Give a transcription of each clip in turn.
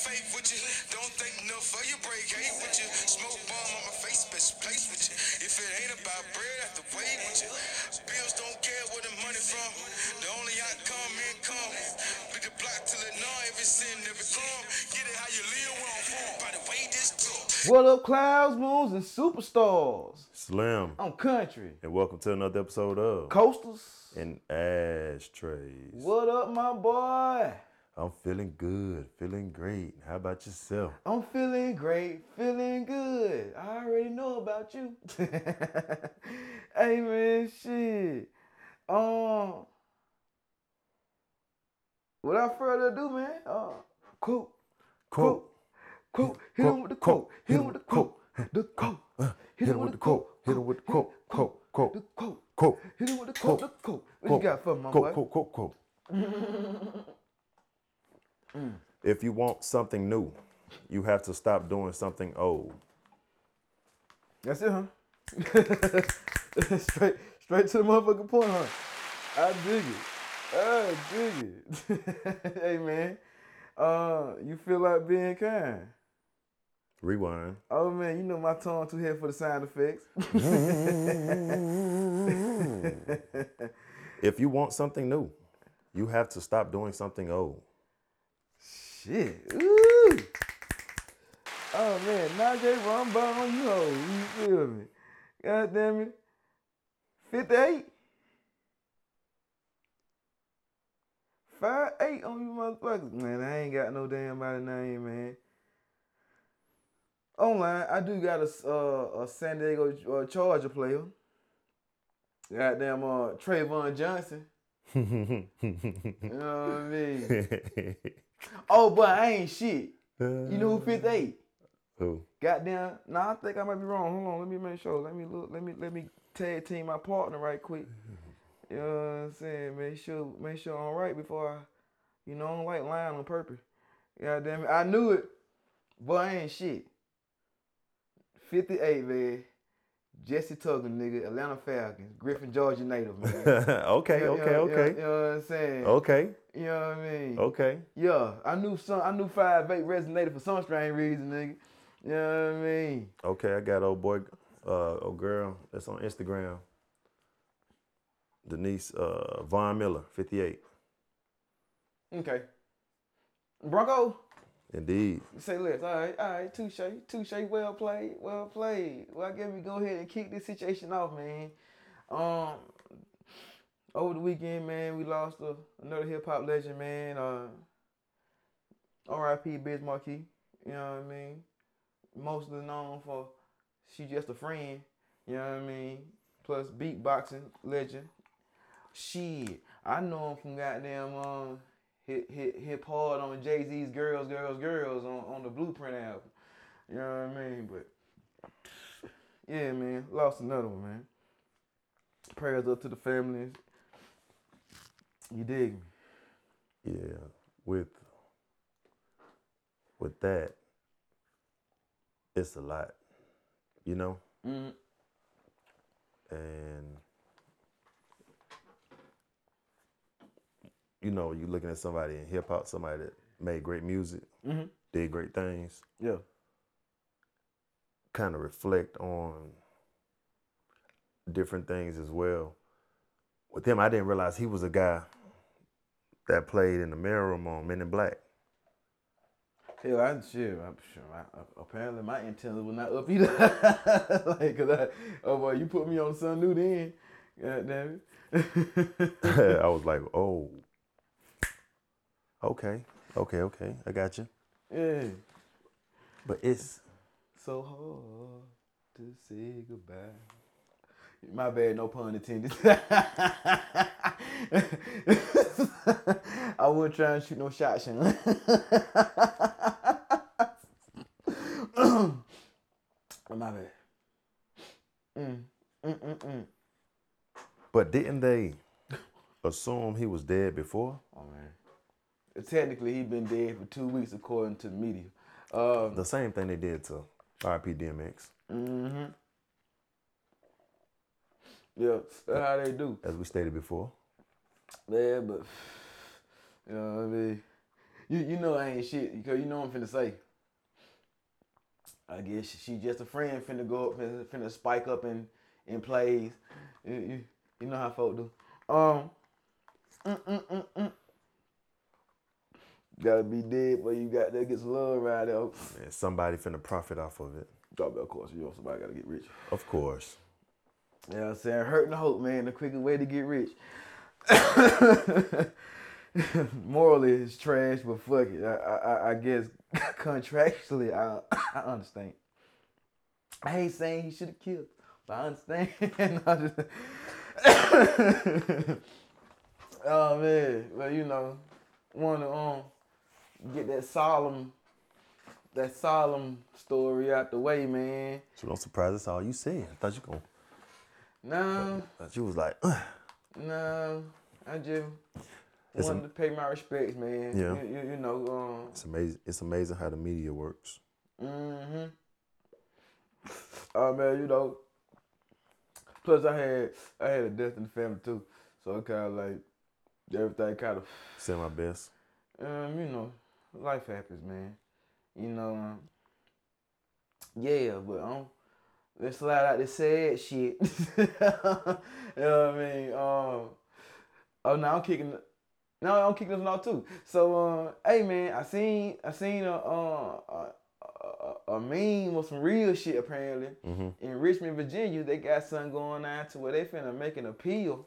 faith with you. Don't think enough for you, break hate with you. Smoke bomb on my face, best place with you. If it ain't about bread, I have to wait with you. Bills don't care where the money from. The only outcome income. Beat the block till it know every sin, every crumb. Get it how you live, we don't fall. By the way, this took. What up, clouds, moons, and superstars? Slim, I'm country. and welcome to another episode of Coasters. In Ashtrays. What up, my boy? I'm feeling good, feeling great. How about yourself? I'm feeling great, feeling good. I already know about you. hey man, shit. Um, without further ado, man, uh, quote, quote, quote, hit him with the quote, hit him with the quote, the quote, hit him with the quote, Hit him with the quote, quote, quote, the quote, quote, hit him with the quote, the quote. What you got for my quote, boy? quote, quote, quote. If you want something new, you have to stop doing something old. That's it, huh? straight, straight to the motherfucking point, huh? I dig it. I dig it. hey man, uh, you feel like being kind? Rewind. Oh man, you know my tongue too heavy for the sound effects. If you want something new, you have to stop doing something old. Shit. Ooh. Oh man, Najee Rumbone, you know, you feel me? God damn it. 58. 5 8 on you motherfuckers. Man, I ain't got no damn body name, man. Online, I do got a, uh, a San Diego uh, Charger player. Goddamn uh, Trayvon Johnson. You know what I mean? Oh, but I ain't shit. You know who uh, 58? Who? Goddamn. Nah, I think I might be wrong. Hold on, let me make sure. Let me look. Let me let me tag team my partner right quick. You know what I'm saying? Make sure make sure I'm right before I, you know, I don't like lying on purpose. Goddamn it, I knew it, but I ain't shit. 58, man. Jessie Tuggle, nigga, Atlanta Falcons, Griffin, Georgia native, man. okay, You know- okay, you know- okay. You know what I'm saying? Okay, You know what I mean? okay. Yeah, I knew some. I knew five eight resonated for some strange reason, nigga. You know what I mean? Okay, I got old boy, uh, old girl that's on Instagram. Denise uh, Von Miller, 58. Okay. Bronco, Indeed. say less. All right, all right. Touche, touche. Well played, well played. Well, I guess we go ahead and kick this situation off, man. Um, over the weekend, man, we lost a, another hip hop legend, man. Uh, R.I.P. Biz Markie. You know what I mean? Mostly known for she just a friend. You know what I mean? Plus beatboxing legend. Shit, I know him from goddamn um hit hit hip hard on Jay Z's Girls Girls Girls on, on the Blueprint album. You know what I mean? But yeah, man, lost another one, man. Prayers up to the families. You dig me? Yeah. With with that, it's a lot, you know? Mm. And you know, you looking at somebody in hip hop, somebody that made great music, Mhm. did great things, Yeah. kind of reflect on different things as well. With him, I didn't realize he was a guy that played in the mirror room on Men in Black. Hell, I shit. I'm sure. I, apparently, my antennas were not up either. like, cause I, oh boy, you put me on something new then. God damn it. I was like, oh, okay, okay, okay, I got you. yeah. But it's So hard to say goodbye. My bad, no pun intended. I wasn't try and shoot no shots, Sean. My bad. Mm, mm, mm, mm. but didn't they assume he was dead before? Oh man. Technically, he been dead for two weeks, according to the media. Um, The same thing they did to RP DMX, hmm Yeah, that's how they do. as we stated before. Yeah, but you know what I mean. you you know I ain't shit because you know I'm finna say. I guess she just a friend finna go up finna, finna spike up and in plays. You, you, you know how folk do. Um. mm, mm, mm, mm. Gotta be dead, but you got that gets love right there. Man, somebody finna profit off of it. Of course, you know somebody gotta get rich. Of course. You know what I'm saying? Hurting the hope, man. The quicker way to get rich. Morally, it's trash, but fuck it. I, I, I guess contractually, I, I understand. I ain't saying he should have killed, but I understand. I just, oh man, well you know, one to um get that solemn, that solemn story out the way, man. So don't surprise us all you said. I thought you gonna No, thought you was like, "Ugh." no, I just It's wanted am- to pay my respects, man. Yeah. you, you, you know, um, it's amazing it's amazing how the media works. Mm-hmm. Oh man, you know. Plus, I had I had a death in the family too, so it kind of like everything kind of Say my best. um you know life happens, man. You know, um, yeah, but um, let's slide out this sad shit. you know what I mean? Um, oh, now I'm kicking. No, I'm kicking this one out too. So, uh, hey man, I seen I seen a uh, a, a, a meme with some real shit apparently hmm in Richmond, Virginia. They got something going on to where they finna make an appeal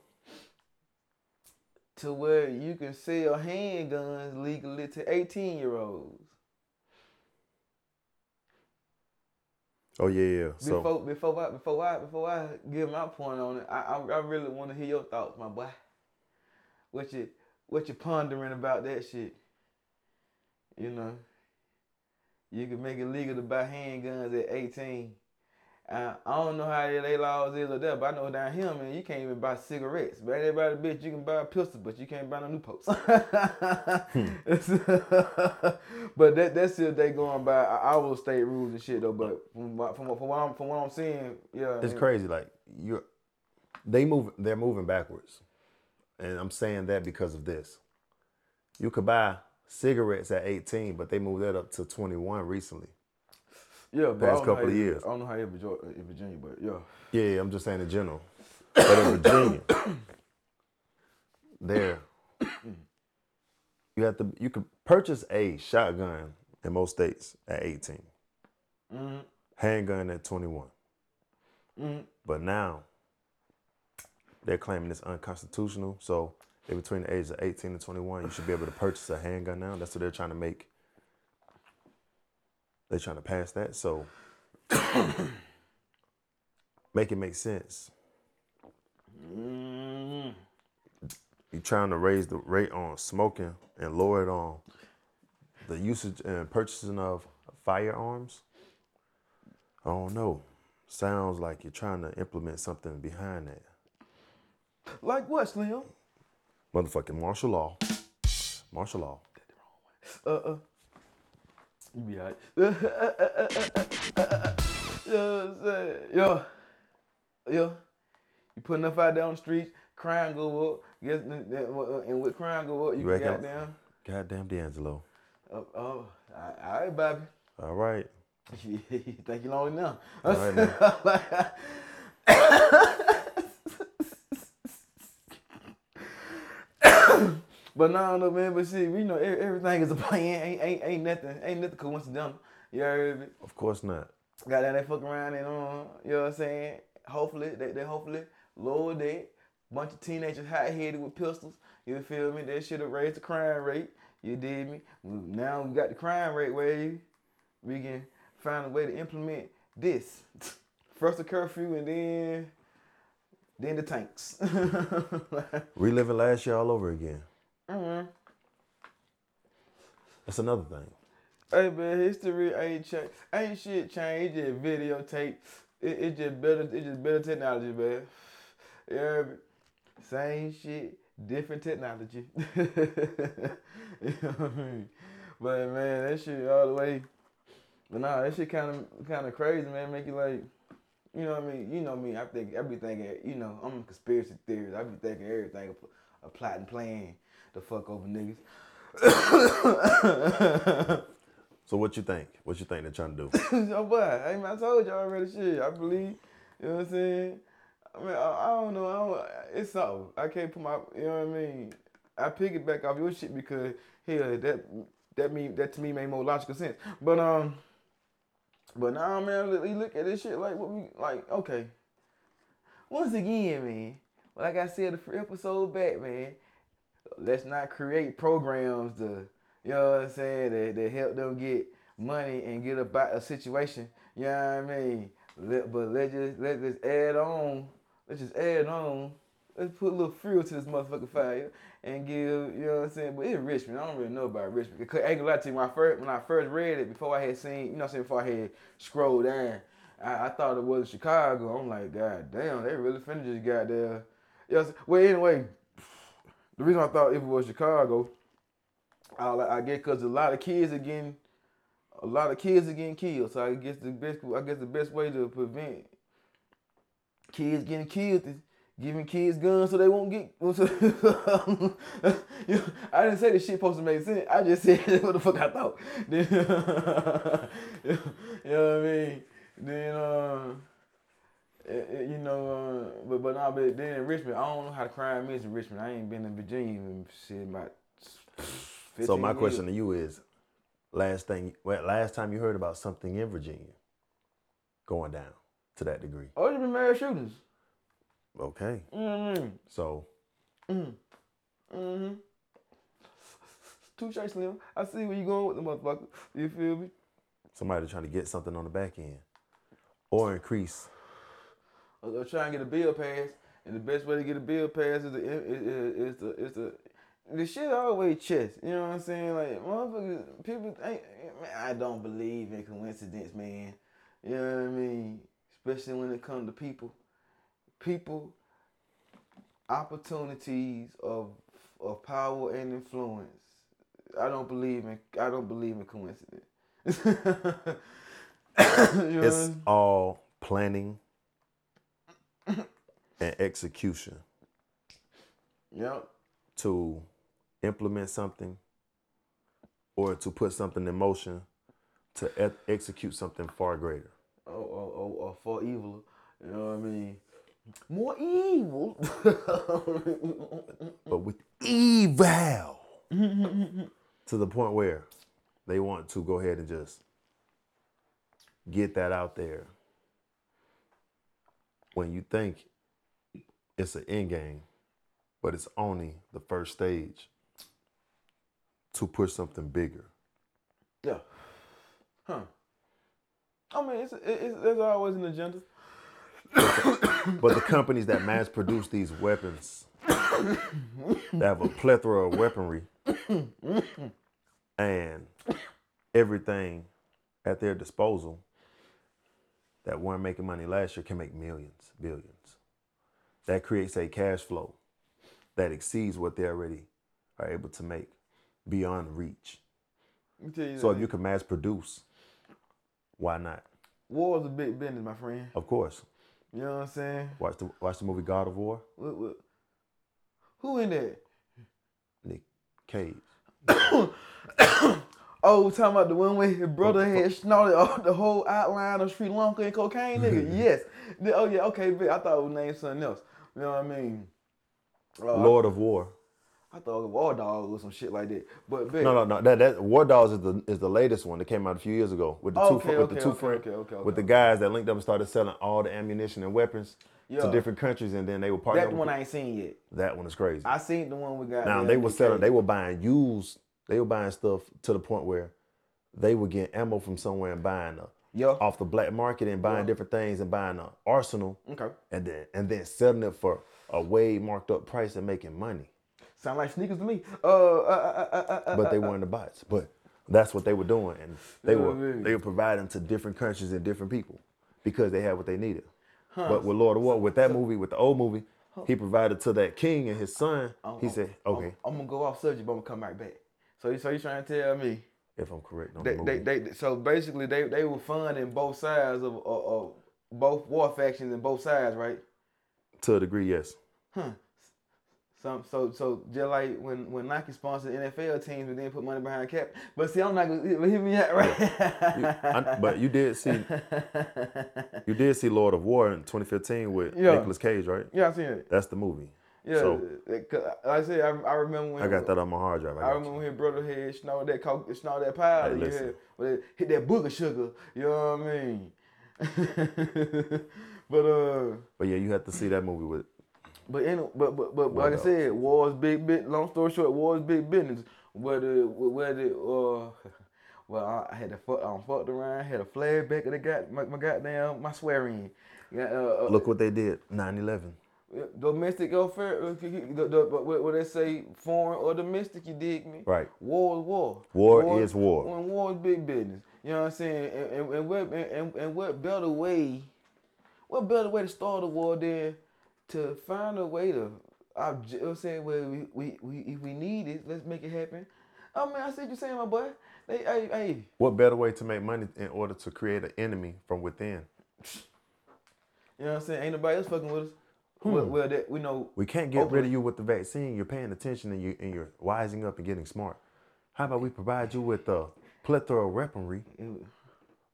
to where you can sell handguns legally to 18 year olds. Oh yeah, yeah. So before before I before I before I give my point on it, I I, I really want to hear your thoughts, my boy. What you what you pondering about that shit? You know, you can make it legal to buy handguns at 18. I, I don't know how they laws is or that, but I know down here, man, you can't even buy cigarettes. But anybody, bitch, you can buy a pistol, but you can't buy no new post. but that that's if they going by our state rules and shit though. But from, from, from what I'm from what I'm seeing, yeah, it's crazy. Like you, they move, they're moving backwards, and I'm saying that because of this. You could buy cigarettes at 18, but they moved that up to 21 recently. Yeah, but past couple of years. I don't know how it in Virginia, in Virginia, but yeah. Yeah, yeah, I'm just saying in general. But in Virginia, there, you have to you could purchase a shotgun in most states at 18, Mm-hmm. handgun at 21. Mm-hmm. But now they're claiming it's unconstitutional. So if between the ages of 18 and 21, you should be able to purchase a handgun now. That's what they're trying to make. They're trying to pass that. So make it make sense. Mm-hmm. You're trying to raise the rate on smoking and lower it on the usage and purchasing of firearms. I don't know. Sounds like you're trying to implement something behind that. Like what, Slim? Motherfucking martial law. Martial law. Uh uh. You be alright. you know what I'm saying? Yo. Yo. You put enough out there on the streets, crime go up. Guess, uh, and with crime go up, you, You can reckon- got down. Goddamn D'Angelo. Oh, oh, all right, Bobby. All right. Thank you long enough? All right, man. But no, no, man. But see, we know everything is a plan. Ain't, ain't, ain't nothing, ain't nothing coincidental. You heard me? Of course not. Got that they fuck around and um, you know what I'm saying? Hopefully, they, they hopefully lower that. Bunch of teenagers hot headed with pistols. You feel me? That should have raised the crime rate. You did me? Now we got the crime rate where we can find a way to implement this. First the curfew and then then the tanks. Reliving last year all over again. Mhm. That's another thing. Hey man, history ain't change, ain't shit changed. It just videotape. It, it just better. It just better technology, man. You heard me? Same shit, different technology. you know what I mean? But man, that shit all the way. But nah, that shit kind of kind of crazy, man. Make you like, you know what I mean? You know me. I think everything. You know, I'm a conspiracy theorist. I be thinking everything a, a plot and plan to fuck over niggas. So what you think? What you think they're trying to do? so what? I, mean, I told y'all already shit. I believe. You know what I'm saying? I mean, I, I don't know. I don't, it's something. I can't put my. You know what I mean? I pick it back off your shit because hell, that that mean that to me made more logical sense. But um, but nah, man, we look at this shit like what we like. Okay. Once again, man. Like I said a few episode back, man. Let's not create programs to, you know what I'm saying, that, help them get money and get about a situation. You know what I mean? Let, but let's just let just add on. Let's just add on. Let's put a little fuel to this motherfucking fire and give, you know what I'm saying? But it's Richmond. I don't really know about Richmond. Because I ain't gonna lie to you, when I first when I first read it, before I had seen, you know what I'm saying, before I had scrolled down, I, I thought it was Chicago. I'm like, God damn, they really finna just got there. You know? Well, anyway, the reason I thought if it was Chicago, I, I guess because a lot of kids are getting, a lot of kids are getting killed. So I guess the best, I guess the best way to prevent kids getting killed is giving kids guns so they won't get. you know, I didn't say this shit supposed to make sense. I just said what the fuck I thought. You know what I mean? Then, uh, eh, eh, you know, uh, but but nah, but then in Richmond, I don't know how the crime is in Richmond. I ain't been in Virginia in shit about. 15 so my years. question to you is, last thing, well, last time you heard about something in Virginia going down to that degree? Oh, there been mass shootings. Okay, Mm-hmm. so Mm-hmm. Touche Slim. I see where you going with the motherfucker. You feel me? somebody trying to get something on the back end or increase. Or or try and get a bill passed, and the best way to get a bill passed is the is, the is the the shit always chest. You know what I'm saying? Like motherfuckers, people ain't. Man, I don't believe in coincidence, man. You know what I mean? Especially when it comes to people, people, opportunities of of power and influence. I don't believe in. I don't believe in coincidence. You know? It's all planning and execution Yep. to implement something or to put something in motion to e- execute something far greater. Oh, oh, oh, or, or, or, or for evil. You know what I mean? More evil. but with evil to the point where they want to go ahead and just get that out there when you think it's an end game, but it's only the first stage to push something bigger. yeah. Huh. I mean, it's, it's, there's always an agenda. But the companies that mass produce these weapons, they have a plethora of weaponry and everything at their disposal that weren't making money last year can make millions, billions. That creates a cash flow that exceeds what they already are able to make beyond reach. Tell you So if you can mass produce, why not? war is a big business, my friend. Of course. You know what I'm saying? Watch the watch the movie God of War. What, what, who in there? Nick Cage. Oh, talking about the one where his brother had snorted all the whole outline of Sri Lanka and cocaine, nigga. yes. Oh yeah, okay, but I thought it was named something else. You know what I mean? Uh, Lord of War. I thought it was War Dogs or some shit like that. But. No, no, no. That that War Dogs is the is the latest one that came out a few years ago with the two Okay, with okay, the two okay, friend- okay, with the guys that linked up and started selling all the ammunition and weapons Yeah. to different countries, and then they were partnering. that with- one I ain't seen yet. that one is crazy. I seen the one we got. now they were selling. They were buying used. They were buying stuff to the point where they were getting ammo from somewhere and buying a, Yeah. off the black market and buying different things and buying an arsenal Okay. and then and then selling it for a way marked up price and making money. Sound like sneakers to me. Uh, uh, uh, uh, uh, uh, but they weren't the bots. But that's what they were doing, and they Yeah, were man. they were providing to different countries and different people because they had what they needed. But with Lord of War, with that movie, with the old movie, he provided to that king and his son. he said, "Okay, I'm, I'm gonna go off subject, but I'm gonna come right back. So, you- so you trying to tell me if I'm correct on they, the they, they, so basically they, they were funding both sides of, of, of both war factions and both sides, right? to a degree, yes." Huh. Some so so just like when when Nike sponsored NFL teams and then put money behind cap. But see, I'm not gonna hear me out right. I- but you did see you did see Lord of War in 2015 with Yeah. Nicolas Cage, right? yeah, I seen it. That's the movie. Yeah, So it- like I said, I, I remember when I got that on my hard drive. I, I remember you. when his brother had snort that coke, snort that powder. Hey, but it hit that booger sugar. You know what I mean? but uh, But yeah, you have to see that movie with. but in, but but but What like I said, war's big bit. Long story short, war's big business. Whether whether uh. Well, I- had to fuck, I fucked around, had a flashback of the got my, my goddamn my swearing. Yeah, uh, uh, Look what they did. 9/11. Domestic affair. uh, the, the, what, what they say, foreign or domestic, you dig me? Right. War is war. War is war. When war is big business. You know what I'm saying? And, and, and, what, and, and what better way, what better way to start a war than to find a way to, I'm just saying, well, we, we, we, if we need it, let's make it happen. I mean, I see what you're saying, my boy. They, hey, hey, What better way to make money in order to create an enemy from within? you know what I'm saying? Ain't nobody else fucking with us. Well, hmm. well, that we know. We can't get rid of you with the vaccine. You're paying attention and you and you're wising up and getting smart. How about we provide you with a plethora of weaponry,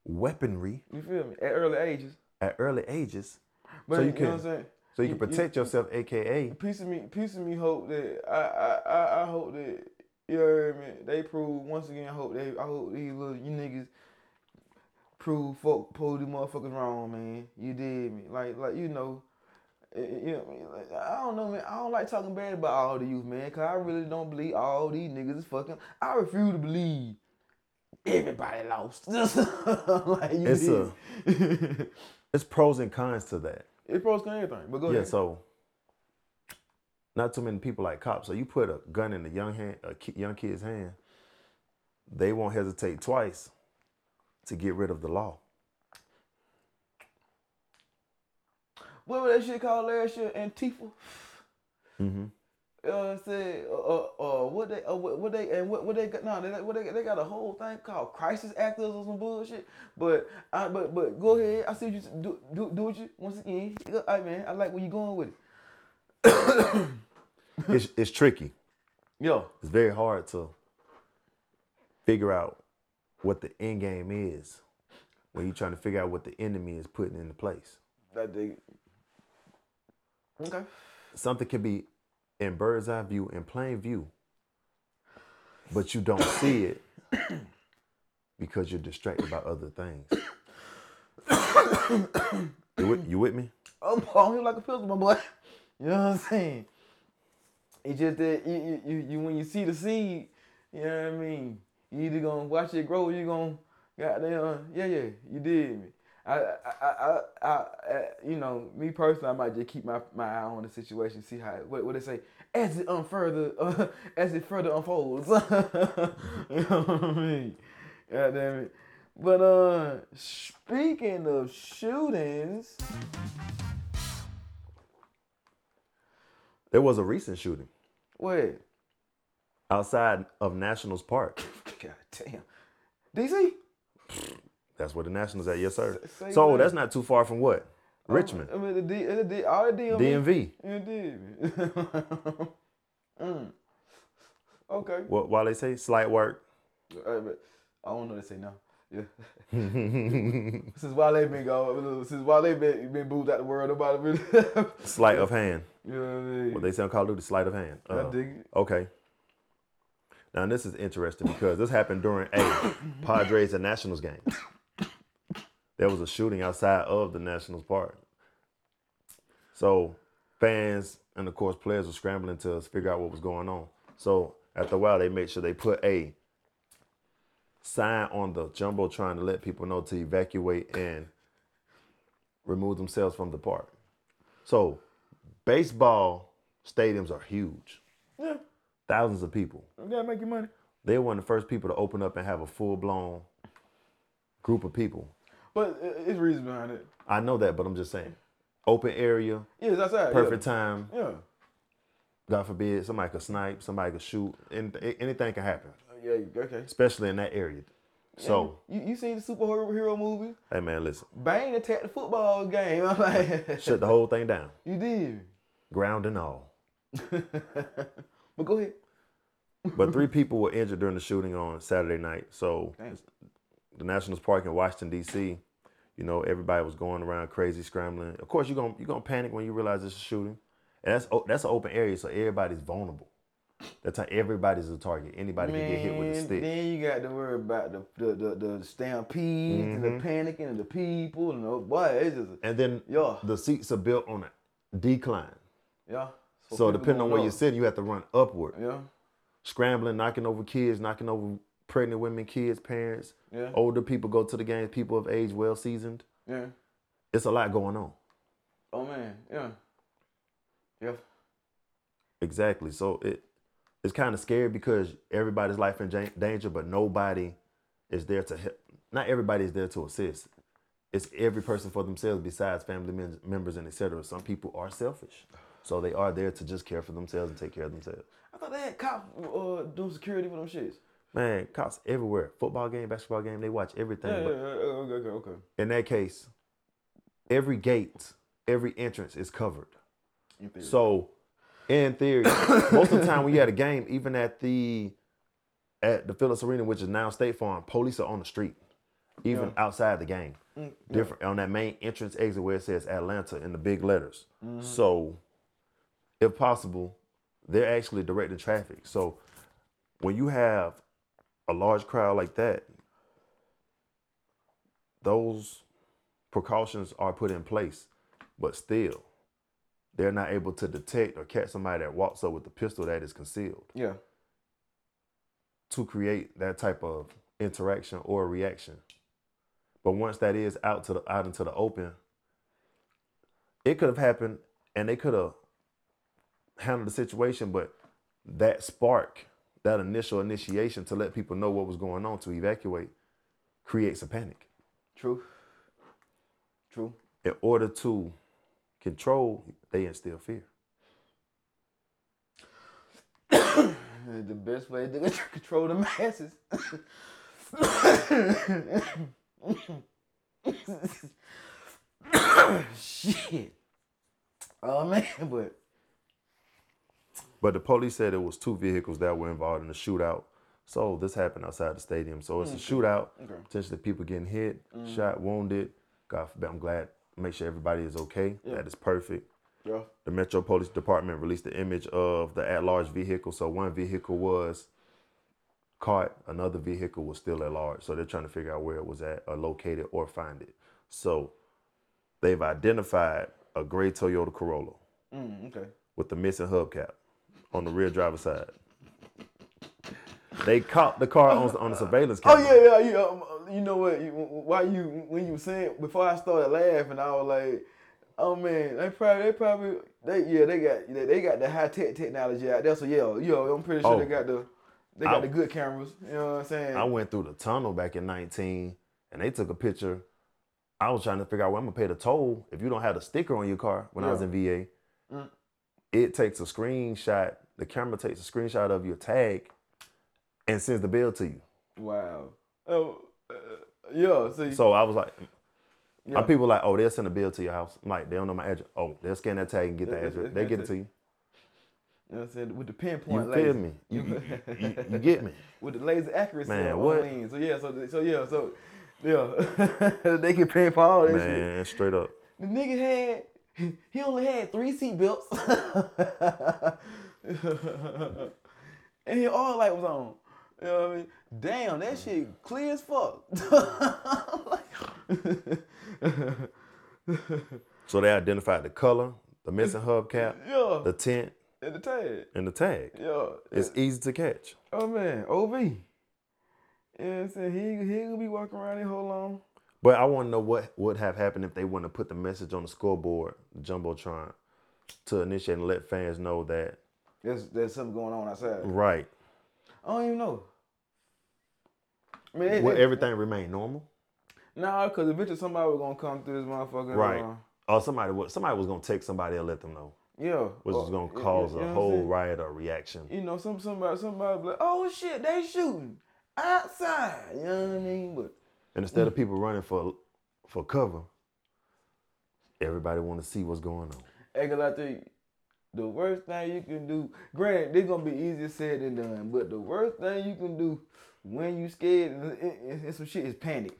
weaponry You feel me? At early ages. at early ages, But so you you know can what I'm saying? so you can protect yourself, aka piece of me, piece of me hope that I, I, I, I hope that you know what I mean. They prove once again. I hope they, I hope these little you niggas prove folk pull these motherfuckers wrong, man. You did me like, like you know. You know, I mean? Like, I don't know, man. I don't like talking bad about all the youth, man, cause I really don't believe all these niggas is fucking. I refuse to believe everybody lost. like you It's did. it's pros and cons to that. it's pros to everything. But go Yeah, ahead. Yeah, so not too many people like cops. So you put a gun in a young hand, a young kid's hand, they won't hesitate twice to get rid of the law. What was that shit called last year? Antifa. Mm-hmm. uh, said, uh, uh, uh, what they, uh, what, what they, and what, what they got? No, they, what they, they got a whole thing called crisis actors or some bullshit. But, I, but, but go ahead. I see what you do, do, do what you once again. All right, man. I like where you going with it. It's it's tricky. Yo, It's very hard to figure out what the end game is when you're trying to figure out what the enemy is putting into place. that dig. Okay. Something can be in bird's eye view, in plain view, but you don't see it because you're distracted by other things. you, with, you with me? Oh, I'm on him like a pistol, my boy. You know what I'm saying? It's just that you, you, you, you when you see the seed, you know what I mean. You either gonna watch it grow, or you gonna goddamn yeah yeah you did me. I I I, I, I, I you know me personally I might just keep my, my eye on the situation, see how what what they say as it unfurther uh, as it further unfolds. you know what I mean? God damn it. But uh, speaking of shootings. There was a recent shooting Where? outside of Nationals Park. God damn. DC? That's where the Nationals at, yes sir. Say So what? that's not too far from what? Richmond, I mean, the D, the D, all the DMV. DMV. Mm. Okay. Well, while they say slight work, Uh, I don't know what they say now. Yeah. since Wale been gone, since Wale been, been moved out the world, nobody really. sleight of hand. you know what I mean? What they say on Call of Duty, sleight of hand. I Uh, dig it. okay. Now this is interesting because this happened during a Padres and Nationals game. There was a shooting outside of the Nationals Park. So fans and of course players were scrambling to figure out what was going on. So after a while, they made sure they put a sign on the jumbo trying to let people know to evacuate and remove themselves from the park. So baseball stadiums are huge, Yeah. thousands of people. You gotta make your money. They were one of the first people to open up and have a full blown group of people. But uh, it's reason behind it. I know that, but I'm just saying, open area, Yeah, that's outside. perfect time. Yeah. God forbid, somebody could snipe, somebody could shoot, and anything can happen, Yeah. yeah okay. especially in that area. So, you, you seen the superhero hero movies? hey man, listen, Bang attacked the football game. I'm like, shut the whole thing down, you did. ground and all. but go ahead. But three people were injured during the shooting on Saturday night. So Damn. the Nationals Park in Washington D.C. You know, everybody was going around crazy, scrambling. Of course, you're gonna you're gonna panic when you realize it's a shooting, and that's that's an open area, so everybody's vulnerable. That's how everybody's a target. Anybody can get hit with a stick. Then you got to worry about the the the, the stampede and Mm-hmm. the panicking and the people and the boy. It's just And then Yeah. the seats are built on a decline. yeah. So people depending on where you're up. sitting, you have to run upward, Yeah. scrambling, knocking over kids, knocking over pregnant women, kids, parents. Yeah. Older people go to the games. People of age, well seasoned. Yeah. It's a lot going on. Oh man. Yeah. Yeah. Exactly. So it it's kind of scary because everybody's life in danger, but nobody is there to help. Not everybody is there to assist. It's every person for themselves, besides family mem- members and etc. Some people are selfish, so they are there to just care for themselves and take care of themselves. I thought they had cops uh, doing security for them shits. Man, cops everywhere. Football game, basketball game, they watch everything. Yeah. yeah, okay. Okay. Okay. in that case, every gate, every entrance is covered. In theory. So, in theory, most of the time when you had a game, even at the at the Phillips Arena, which is now State Farm, police are on the street, even Yeah. outside the game. Mm, Different on that main entrance exit where it says Atlanta in the big letters. Mm-hmm. So, if possible, they're actually directing traffic. So, when you have a large crowd like that, those precautions are put in place, but still, they're not able to detect or catch somebody that walks up with a pistol that is concealed Yeah. to create that type of interaction or reaction. But once that is out to the out into the open, it could have happened and they could have handled the situation, but that spark, that initial initiation to let people know what was going on to evacuate creates a panic. True. True. In order to control, they instill fear. The best way to control the masses. Shit. Oh man, but But the police said it was two vehicles that were involved in the shootout. So this happened outside the stadium. So it's a mm, shootout. Okay. Potentially people getting hit, mm. shot, wounded. God forbid. I'm glad. Make sure everybody is okay. That is perfect. yeah. The Metro Police Department released the image of the at-large vehicle. So one vehicle was caught, another vehicle was still at large. So they're trying to figure out where it was at, or located, or find it. So they've identified a gray Toyota Corolla Mm, okay. with the missing hubcap on the rear driver's side. They caught the car on, on the surveillance camera. Oh yeah, yeah, yeah. Um, you know what? You, why you when you were saying before I started laughing, I was like, "Oh man, they probably, they probably, they yeah, they got they, they got the high tech technology out there. So yeah, yo, I'm pretty sure Oh. they got the they got I- the good cameras. You know what I'm saying? I went through the tunnel back in 19 and they took a picture. I was trying to figure out where I'm gonna pay the toll if you don't have the sticker on your car when I was in VA. Mm. It takes a screenshot, the camera takes a screenshot of your tag and sends the bill to you. wow. Oh, uh, yeah. See, So I was like, yeah. are people like, oh, they'll send a bill to your house? I'm like, they don't know my address. Oh, they'll scan that tag and get the address. They get it to you. you know what I'm saying with the pinpoint feel laser. me? You, you, you, you get me? with the laser accuracy. Man, what? So yeah, so so yeah, so yeah, they can pinpoint all that shit. Man, straight up. The nigga had he only had three seat belts. and his all light was on. You know what I mean? Damn, that shit mm. clear as fuck. So they identified the color, the missing hubcap, yeah. the tint, and the tag. and the tag. Yeah. It's easy to catch. oh man, OV. Yeah, I'm saying he he gonna be walking around here whole long. But I want to know what would have happened if they wouldn't have put the message on the scoreboard, the jumbotron, to initiate and let fans know that There's there's something going on outside. right, I don't even know. I mean, it, will it- everything remain normal? Nah, cause eventually somebody was gonna come through this motherfucker. Right. uh, Or somebody was somebody was gonna take somebody and let them know, yeah. which was gonna you- you- cause you a know what whole riot or reaction. You know, some somebody somebody be like, oh shit, they shooting outside. You know what I mean? But And instead of people running for for cover, everybody want to see what's going on. hey, cause I think the worst thing you can do, granted, this gonna be easier said than done, but the worst thing you can do when you scared and some shit is panic.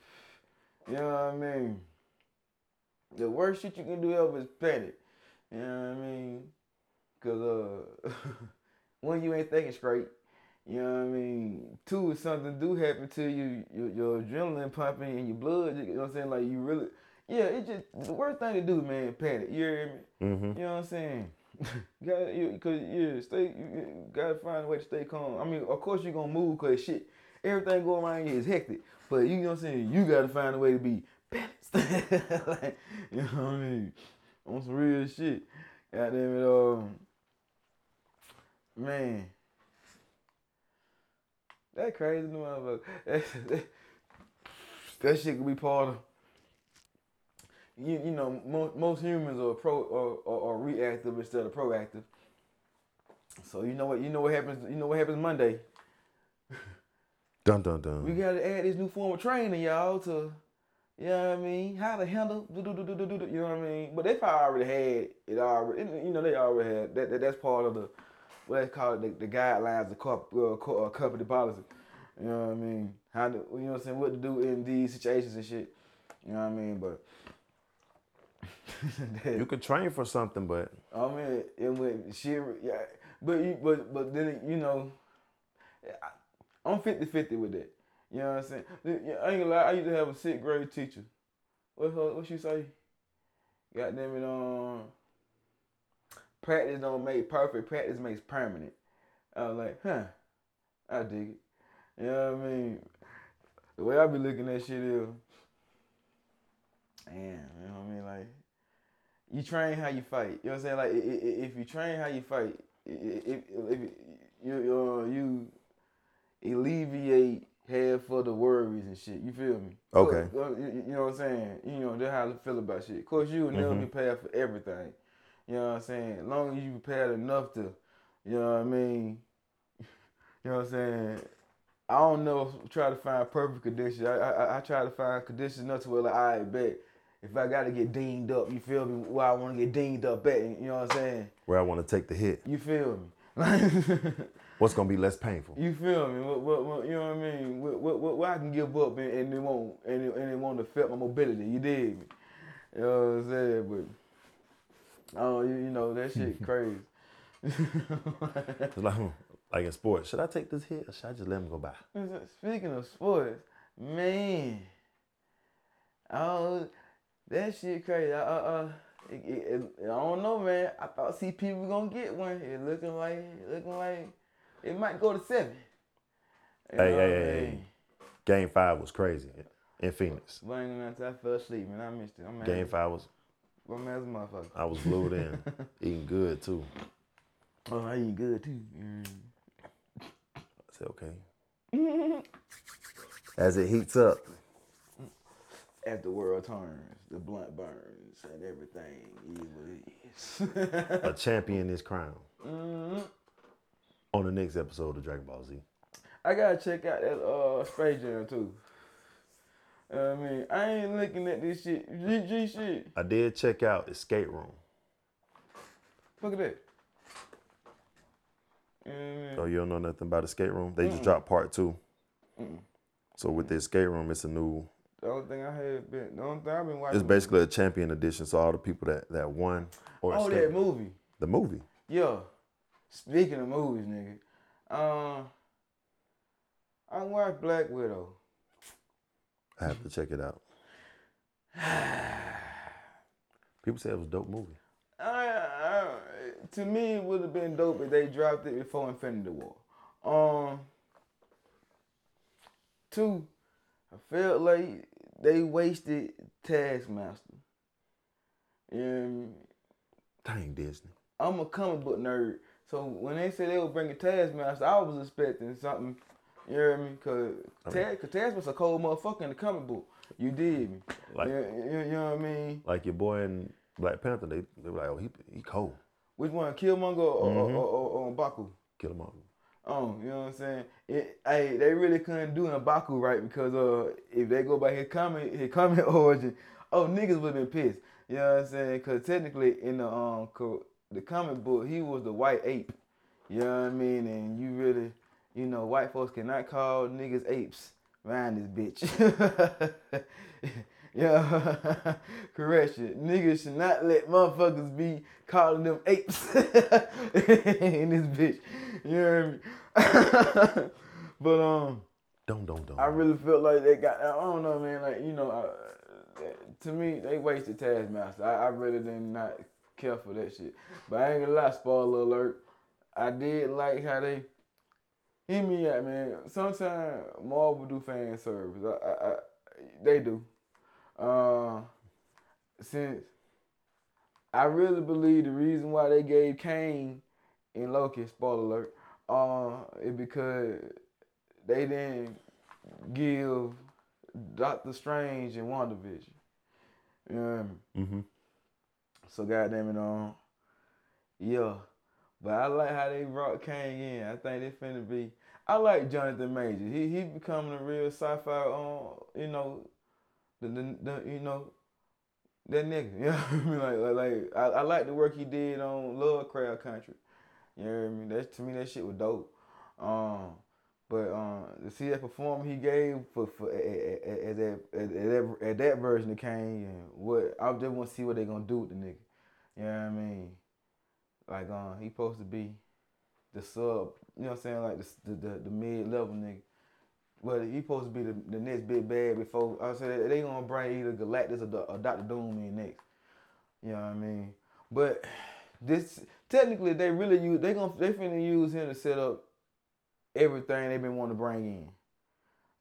You know what I mean? The worst shit you can do ever is panic. You know what I mean? Cause uh, when you ain't thinking straight, you know what I mean. Two, if something do happen to you, your, your adrenaline pumping and your blood. You know what I'm saying? Like you really, yeah. It just the worst thing to do, man. Panic. You hear me? Mm-hmm. You know what I'm saying? got you, cause yeah, stay. You, you gotta find a way to stay calm. I mean, of course you're gonna move, cause shit, everything going around you is hectic. But you know what I'm saying? You gotta find a way to be balanced. like, you know what I mean? On some real shit. Goddamn it, um, man. That crazy motherfucker. That, that, that shit could be part of. You, you know, most, most humans are pro or, or, or reactive instead of proactive. So you know what you know what happens you know what happens Monday. Dun dun dun. We gotta add this new form of training, y'all, to you know what I mean, how to handle do, do, do, do, do, do, do, you know what I mean? But they probably already had it already you know, they already had that, that that's part of the what they call it, the, the guidelines of corp, uh, co- uh, company policy. You know what I mean? How to, you know what I'm saying? What to do in these situations and shit. You know what I mean? But You could train for something, but I mean, it went shit. Yeah, but you, but but then you know, I, I'm 50-50 with that. You know what I'm saying? I ain't gonna lie. I used to have a sixth grade teacher. What what she say? Goddamn it, um, practice don't make perfect. Practice makes permanent. I was like, huh? I dig it. You know what I mean? The way I be looking at shit is, damn. You know what I mean? Like you train how you fight. You know what I'm saying? Like if you train how you fight, if, if you uh, you alleviate half of the worries and shit. You feel me? Okay. Uh, You know what I'm saying? You know that's how I feel about shit. Of course, you will never Mhm. be prepared for everything. You know what I'm saying? As long as you prepared enough to, you know what I mean. You know what I'm saying? I don't know. If try to find perfect conditions. I, I I try to find conditions enough to where like I bet if I got to get dinged up, you feel me? Where I want to get dinged up at, you know what I'm saying? where I want to take the hit, You feel me? What's gonna be less painful? you feel me? What, what, what, you know what I mean? What, what, what, what I can give up and, and it won't and it, and it won't affect my mobility. You dig me? You know what I'm saying? But oh, you, you know that shit crazy. Like, hmm, like in sports, should I take this hit or should I just let him go by? Speaking of sports, man, oh, that shit crazy. I, uh, uh, it, it, it- I don't know, man. I thought CP was gonna get one. It looking like, it looking like it might go to seven. You Hey, know hey, what hey. Game five was crazy in Phoenix. I ain't gonna lie, I fell asleep, man. I missed it. I'm. Game five was I'm mad as a motherfucker. I was glued in, eating good too. Oh, I eat good too. Mm. I said okay. As it heats up, As the world turns, the blunt burns, and everything is what it is. a champion is crowned. Mhm. On the next episode of Dragon Ball Z. I gotta check out that uh Space Jam too. I mean, I ain't looking at this shit. G, G shit. I did check out Escape Room. Look at that. So you don't know nothing about Escape Room? They just dropped part 2 Mm-mm. So with the Escape Room, it's a new. the only thing I had been, the only thing I've been watching. It's basically a champion edition. So all the people that that won or oh, escaped that movie. the movie. Yeah. Speaking of movies, nigga. Um, I watched Black Widow. I have to check it out. People say it was a dope movie. I, I, to me, it would have been dope if they dropped it before Infinity War. Um, two, I felt like they wasted Taskmaster. You know what I mean? Dang Disney. I'm a comic book nerd, so when they said they were bringing Taskmaster, I was expecting something. You hear me? Cause, I Taz, cause Taskmaster's a cold motherfucker in the comic book. You did me. Like you, you, you know what I mean? like your boy in Black Panther, they they were like, oh he he cold. Which one, Killmonger or, Mhm. or, or, or Mbaku? Kill him all. Oh, you know what I'm saying? It, hey, they really couldn't do Mbaku right because uh, if they go by his comic, his comic origin, oh niggas would have been pissed. You know what I'm saying? Because technically in the um, co- the comic book, he was the white ape. You know what I mean? And you really, you know, white folks cannot call niggas apes around this bitch. yeah, correction. Niggas should not let motherfuckers be calling them apes in this bitch. You know what I mean? but um, Don't don't don't. I really felt like they got. I don't know, man. Like you know, uh, to me, they wasted Taskmaster. I, I really did not care for that shit. But I ain't gonna lie, spoiler alert. I did like how they. Hear me out, man. Sometimes Marvel do fan service. I, I, I, they do. Uh, since I really believe the reason why they gave Kang in Loki, spoiler alert, uh, is because they didn't give Doctor Strange and WandaVision. You know what I mean? Mm-hmm. So goddamn it, um, yeah. But I like how they brought Kang in. I think they finna be. I like Jonathan Major. He he becoming a real sci-fi. Um, you know, the the, the you know. That nigga, you know I mean? Like, like, I, I like the work he did on Lovecraft Country. You know what I mean? That's to me that shit was dope. Um, but um, to see that performance he gave for for at, at, at, that, at, at that at that version of Kang and what I just want to see what they gonna do with the nigga. You know what I mean? Like um, he supposed to be the sub. You know what I'm saying? Like the the, the, mid level nigga. Well, he supposed to be the, the next big bad before. I said they gonna bring either Galactus or, or Doctor Doom in next. You know what I mean? But this technically they really use they gonna they finna use him to set up everything they been wanting to bring in.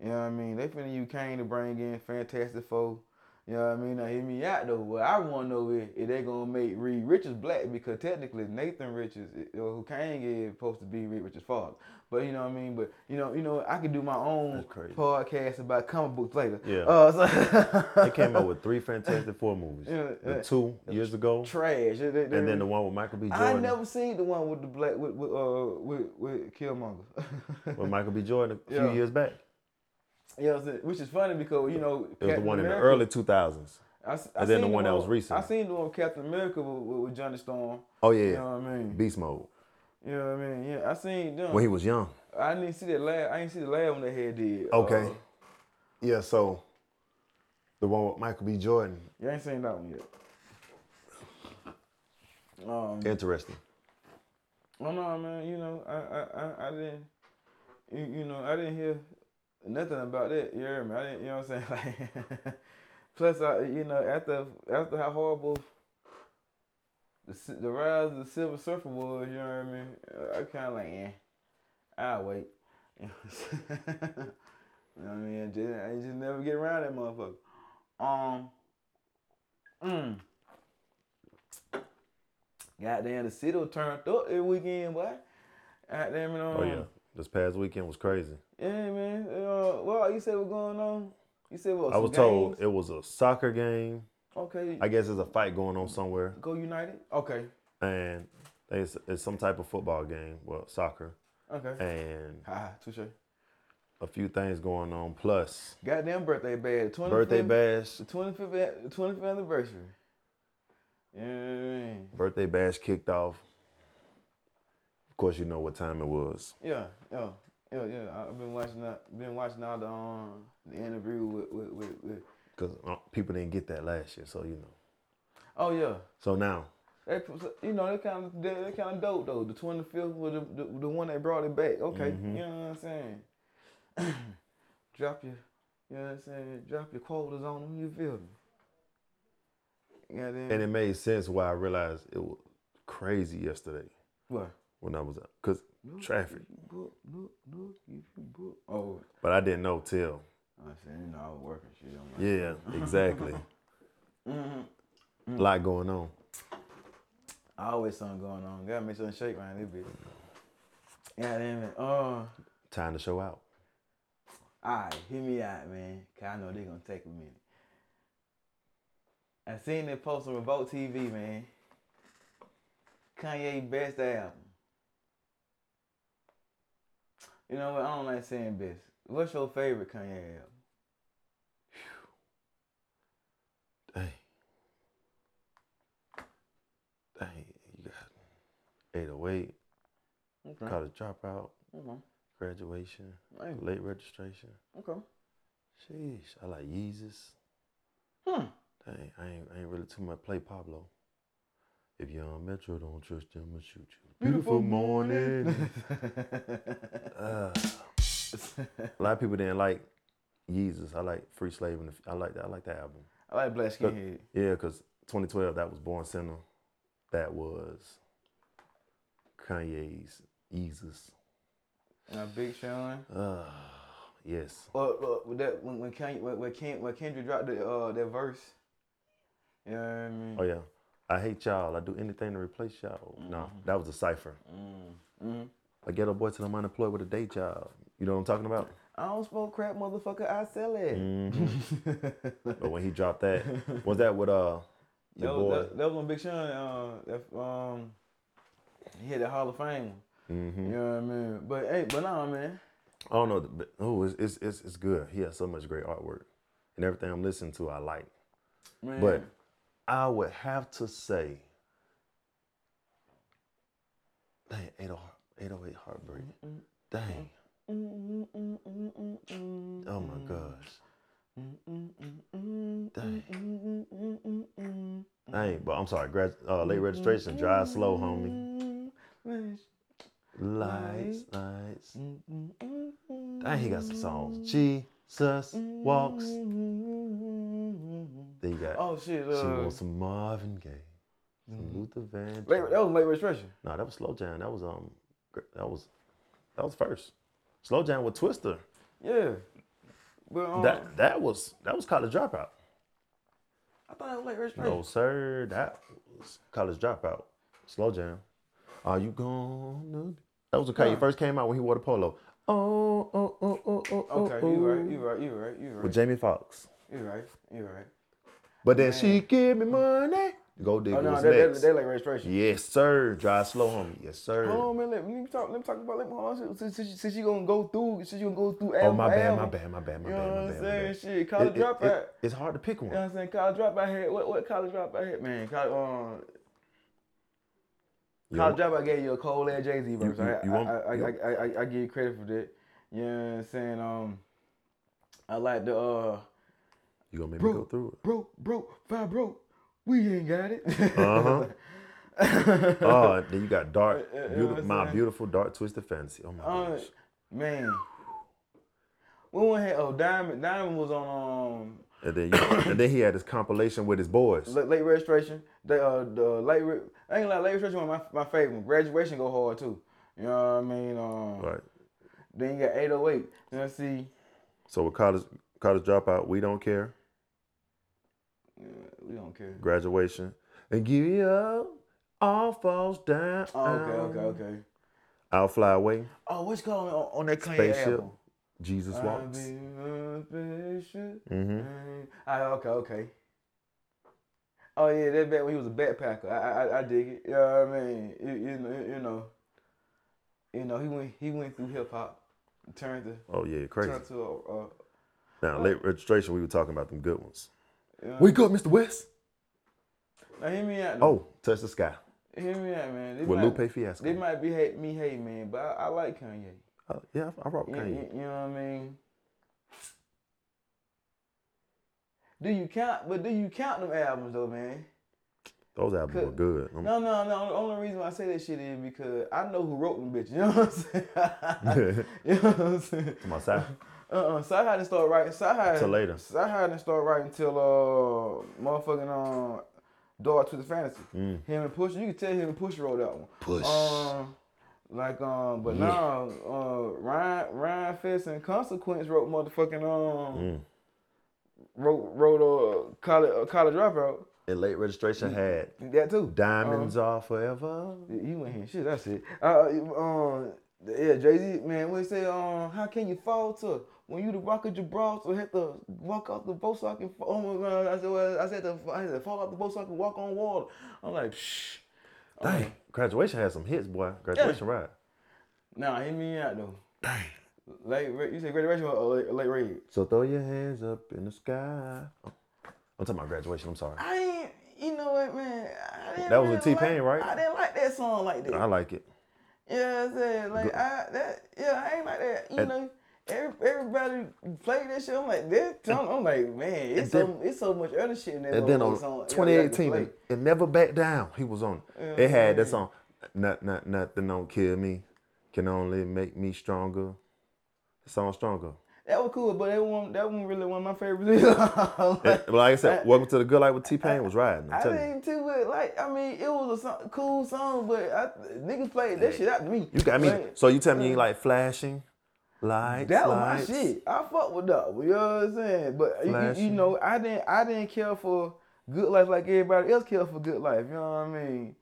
You know what I mean? They finna use Kang to bring in Fantastic Four. You know what I mean? Now hear me out though. What I want to know is if they gonna make Reed Richards black because technically Nathan Richards, eh, who Kang is supposed to be Reed Richards' father. But you know what I mean? But you know, you know, I could do my own podcast about comic books later. Yeah. Uh, so They came out with three Fantastic Four movies. Yeah, the two years ago, trash. They- they- and then the one with Michael B. Jordan. I never seen the one with the black with with uh with with Killmonger. with Michael B. Jordan a few Yeah. years back. You know what I'm saying? Which is funny because, you know, It was the one in the early 2000s. I, I and then the one that was recent. I seen the one with Captain America with, with, with Johnny Storm. Oh yeah. You know what I mean? Beast Mode You know what I mean? Yeah, I seen them. when he was young. I didn't see that last. I didn't see the last one they had did. Okay. Uh, Yeah, so the one with Michael B. Jordan, you ain't seen that one yet. Um, interesting. Oh no, man. You know, I I I, I didn't. You, you know, I didn't hear nothing about that. You hear me? I didn't. You know what I'm saying? Like, plus, I you know after after how horrible the the rise of the Silver Surfer was, you know what I mean? I kind of like, eh, I'll wait. You know what I mean? I just, I just never get around that motherfucker. Um. Mm. Goddamn, the city turned up every weekend, boy. Goddamn it, um, Oh yeah, this past weekend was crazy. Yeah, man. Uh, well, you said what's going on? You said what? I was told it was a soccer game. Okay. I guess there's a fight going on somewhere, Go United. Okay. and it's, it's some type of football game. Well, soccer, Okay. and Ha, touche. a few things going on. Plus, Goddamn birthday bad. 25th, birthday bash, The 25th, the 25th anniversary. Yeah. You know what I mean? birthday bash kicked off. Of course, you know what time it was. Yeah, yeah, yeah, yeah. I've been watching that. Been watching all the um the interview with with with. with Because people didn't get that last year, so you know. oh yeah. So now, They, you know, they kind of they, they kind of dope though. The 25th was the, the, the one that brought it back. Okay, Mhm. you know what I'm saying? Drop your, you know what I'm saying? Drop your quotas on them. You feel me? Yeah, then. and it made sense why I realized it was crazy yesterday what? when I was out. Because Look, traffic. book, look, look, if you book. Oh, But I didn't know till. I said, you know, I was working shit. Like, Yeah, exactly. Mm-hmm. A lot going on. Always something going on. Gotta make something shake around this bitch. Yeah, damn it. Uh, Time to show out. Alright, hear me out, man. Cause I know they gonna take a minute. I seen that post on Revolt TV, man. Kanye best album. You know what? I don't like saying best. What's your favorite Kanye album? Dang. Dang, you got 808, Okay. college dropout, Okay. graduation, Hey, late registration. okay. Sheesh, I like Yeezus. Hmm. Dang, I ain't, I ain't really too much play Pablo. If you're on Metro, don't trust them, I'ma shoot you. Beautiful morning. Uh, a lot of people didn't like Yeezus. I like Free Slave and the, I like that. I like that album. I like Black Skinhead. Yeah, cause 2012 that was Born Sinner. That was Kanye's Yeezus. Uh, Big Sean. Uh, yes. Well, well, with that when when Kanye, when, when, Ken, when Kendrick dropped the, uh, that verse, you know what I mean? Oh yeah. I hate y'all. I do anything to replace y'all. No, that was a cipher. Mm-hmm. A ghetto boy till I'm unemployed with a day job. You know what I'm talking about? I don't smoke crap, motherfucker. I sell it. Mhm. but when he dropped that, was that with uh the that, boy? was, that, that was when Big Sean, uh, that, um, he hit the Hall of Fame. hmm You know what I mean? But hey, but nah, man. I don't know. But, oh, it's, it's it's it's good. He has so much great artwork, and everything I'm listening to, I like. man. But I would have to say, dang, 808 808 Heartbreak. Dang. Oh my gosh. Dang. Dang. But I'm sorry. Grad, uh, late registration. Drive slow, homie. Lights, lights. Dang, he got some songs. Jesus walks. Then you got. Oh shit. She Uh, wants some Marvin Gaye, some Luther Van. late, that was late registration. No, that was Slow Jam. That was um, that was that was first. Slow Jam with Twista. Yeah. But um, That that was that was College Dropout. I thought it was late registration. No sir, that was College Dropout. Slow Jam. Are you gonna? That was Kanye Huh. first came out when he wore the polo. Oh oh oh oh oh. oh, Okay, you right, oh. you right, you right, you With right, Jamie Foxx. you right, you right. But then Man. she give me money. Go dig Oh no, what's that, that, next. that late registration. Yes sir. Drive slow, homie. Yes sir. Hold on, man. Let, let me talk. Let me talk about. Let me hold on. Since, since, since you gonna go through, since you gonna go through. Oh Album my bad, my bad, my bad, my bad. You know what I'm saying? Shit, college It- it- dropout. it- it's hard to pick one. You know what I'm saying? College dropout had what? What college dropout had? Man, college, um, You college know, dropout gave you a cold ass Jay Z verse. you- I, you want- I, I, you- I, I, I, I give you credit for that. You know what I'm saying? Um, I like the uh, you gonna make Bro. me go through it. Bro, broke, five broke. We ain't got it. Uh-huh. Oh, and then you got dark, Uh, uh, you beautiful, my beautiful dark twisted fantasy. Oh my Uh, gosh. man. We went had oh Diamond Diamond was on um And then, you, and then he had his compilation with his boys. late, late registration. The uh the late re- I ain't like late registration one of my my favorite. Graduation go hard too. You know what I mean? Um, Right. Then you got 808. You know see So with college, college dropout, we don't care. uh, we don't care. Graduation, and give you up, all falls down. Oh, okay, okay, okay. I'll fly away. Oh, what's going on, on that Kanye Spaceship. album? Jesus I'll walks. be a spaceship. Mm-hmm. Ah, okay, okay. Oh yeah, that back when he was a backpacker. I I, I dig it. You know what I mean? You, you know, you know, you know, he went he went through hip hop, turned to Oh yeah, crazy. turned to a. a Now late registration, we were talking about them good ones. you know, Wake up, Mr. West. now hear me out. though. Oh, touch the sky hear me out, man. They with might, Lupe Fiasco. They might be hate me, hate man, but I, I like Kanye. Uh, yeah, I rock You, Kanye. you, you know what I mean? Do you count? But do you count them albums though, man? Those albums were good. I'm- No, no, no. The only reason why I say that shit is because I know who wrote them bitch. You know what I'm saying? you know what I'm saying? To my side. Uh-uh. So I had to start writing. So I had Till later. So I had to start writing till uh motherfucking um Dog to the Fantasy. Mm. Him and Push. You can tell him and Push wrote that one. Push. Um, like um, but Yeah. now uh Ryan Rhymefest and Consequence wrote motherfucking um Mm. Wrote wrote a college a college dropout. And late registration had That too. Diamonds Are Forever. You went here, shit. That's it. Uh, um, yeah, Jay Z, man. When he say, um, how can you fall to when you the rock of Gibraltar have to walk off the boat so I can? Oh my God! I said, well, I said, to, I said, fall off the boat so I can walk on water. I'm like, shh. Dang. Graduation had some hits, boy. Graduation ride. Nah, hit me out though. Dang. Late, you say graduation or late, late raid? So throw your hands up in the sky. Oh, I'm talking about graduation. I'm sorry. I ain't. You know what, man? I didn't That was really T-Pain, like- right? I didn't like that song like that. I like it. You know I'm saying? Like I that yeah, I ain't like that. You And- know, every, everybody played that shit. I'm like, that song, I'm like, man, it's And so it's so much other shit in that And then on song. 2018, like to it, it never back down. He was on. it. It had that song. Not, not, nothing don't kill me. Can only make me stronger. Song stronger. That was cool, but that one that one really one of my favorites. like, Like, like I said, Welcome to the Good Life with T Pain was riding. I'm I you. didn't too, but like I mean, it was a song, cool song, but I, niggas played that shit out to me. You got me. Like, So you tell me you ain't like flashing lights? That was lights? my shit. I fuck with that. You know what I'm saying? But you- you, you know, I didn't I didn't care for good life like everybody else care for good life. You know what I mean?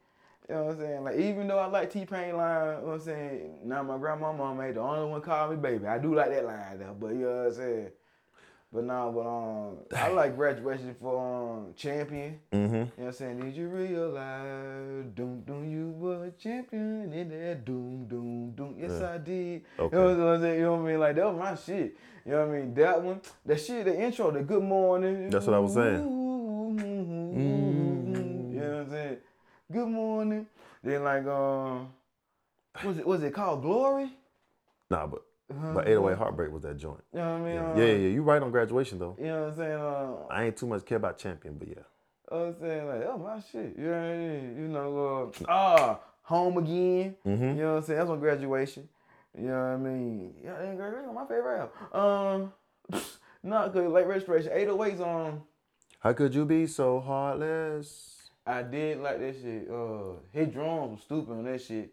You know what I'm saying? Like even though I like T Pain line, you know what I'm saying? Now my grandmama made the only one call me baby. I do like that line though, but you know what I'm saying? But nah, but um, I like graduation for um champion. Mm-hmm. You know what I'm saying? Did you realize, doom, doom, you were a champion in that doom, doom, doom. Yes, Yeah. I did. Okay. You know what I'm saying? You know what I mean? Like, that was my shit. You know what I mean? That one, that shit, the intro, the good morning. That's what I was saying. You Good morning. Then, like, um, was it, was it called Glory? Nah, but Uh-huh. but 808 Heartbreak was that joint. You know what I mean? Yeah, Uh, yeah, yeah. You right on graduation though. You know what I'm saying? Uh, I ain't too much care about champion, but yeah. I was saying like, oh my shit, you know what I mean? You know, uh, ah, home again. Mm-hmm. You know what I'm saying? That's on graduation. You know what I mean? Yeah, graduation my favorite album. Um, not cause late registration. 808's on. How could you be so heartless? I did like that shit. Uh, his drums was stupid on that shit.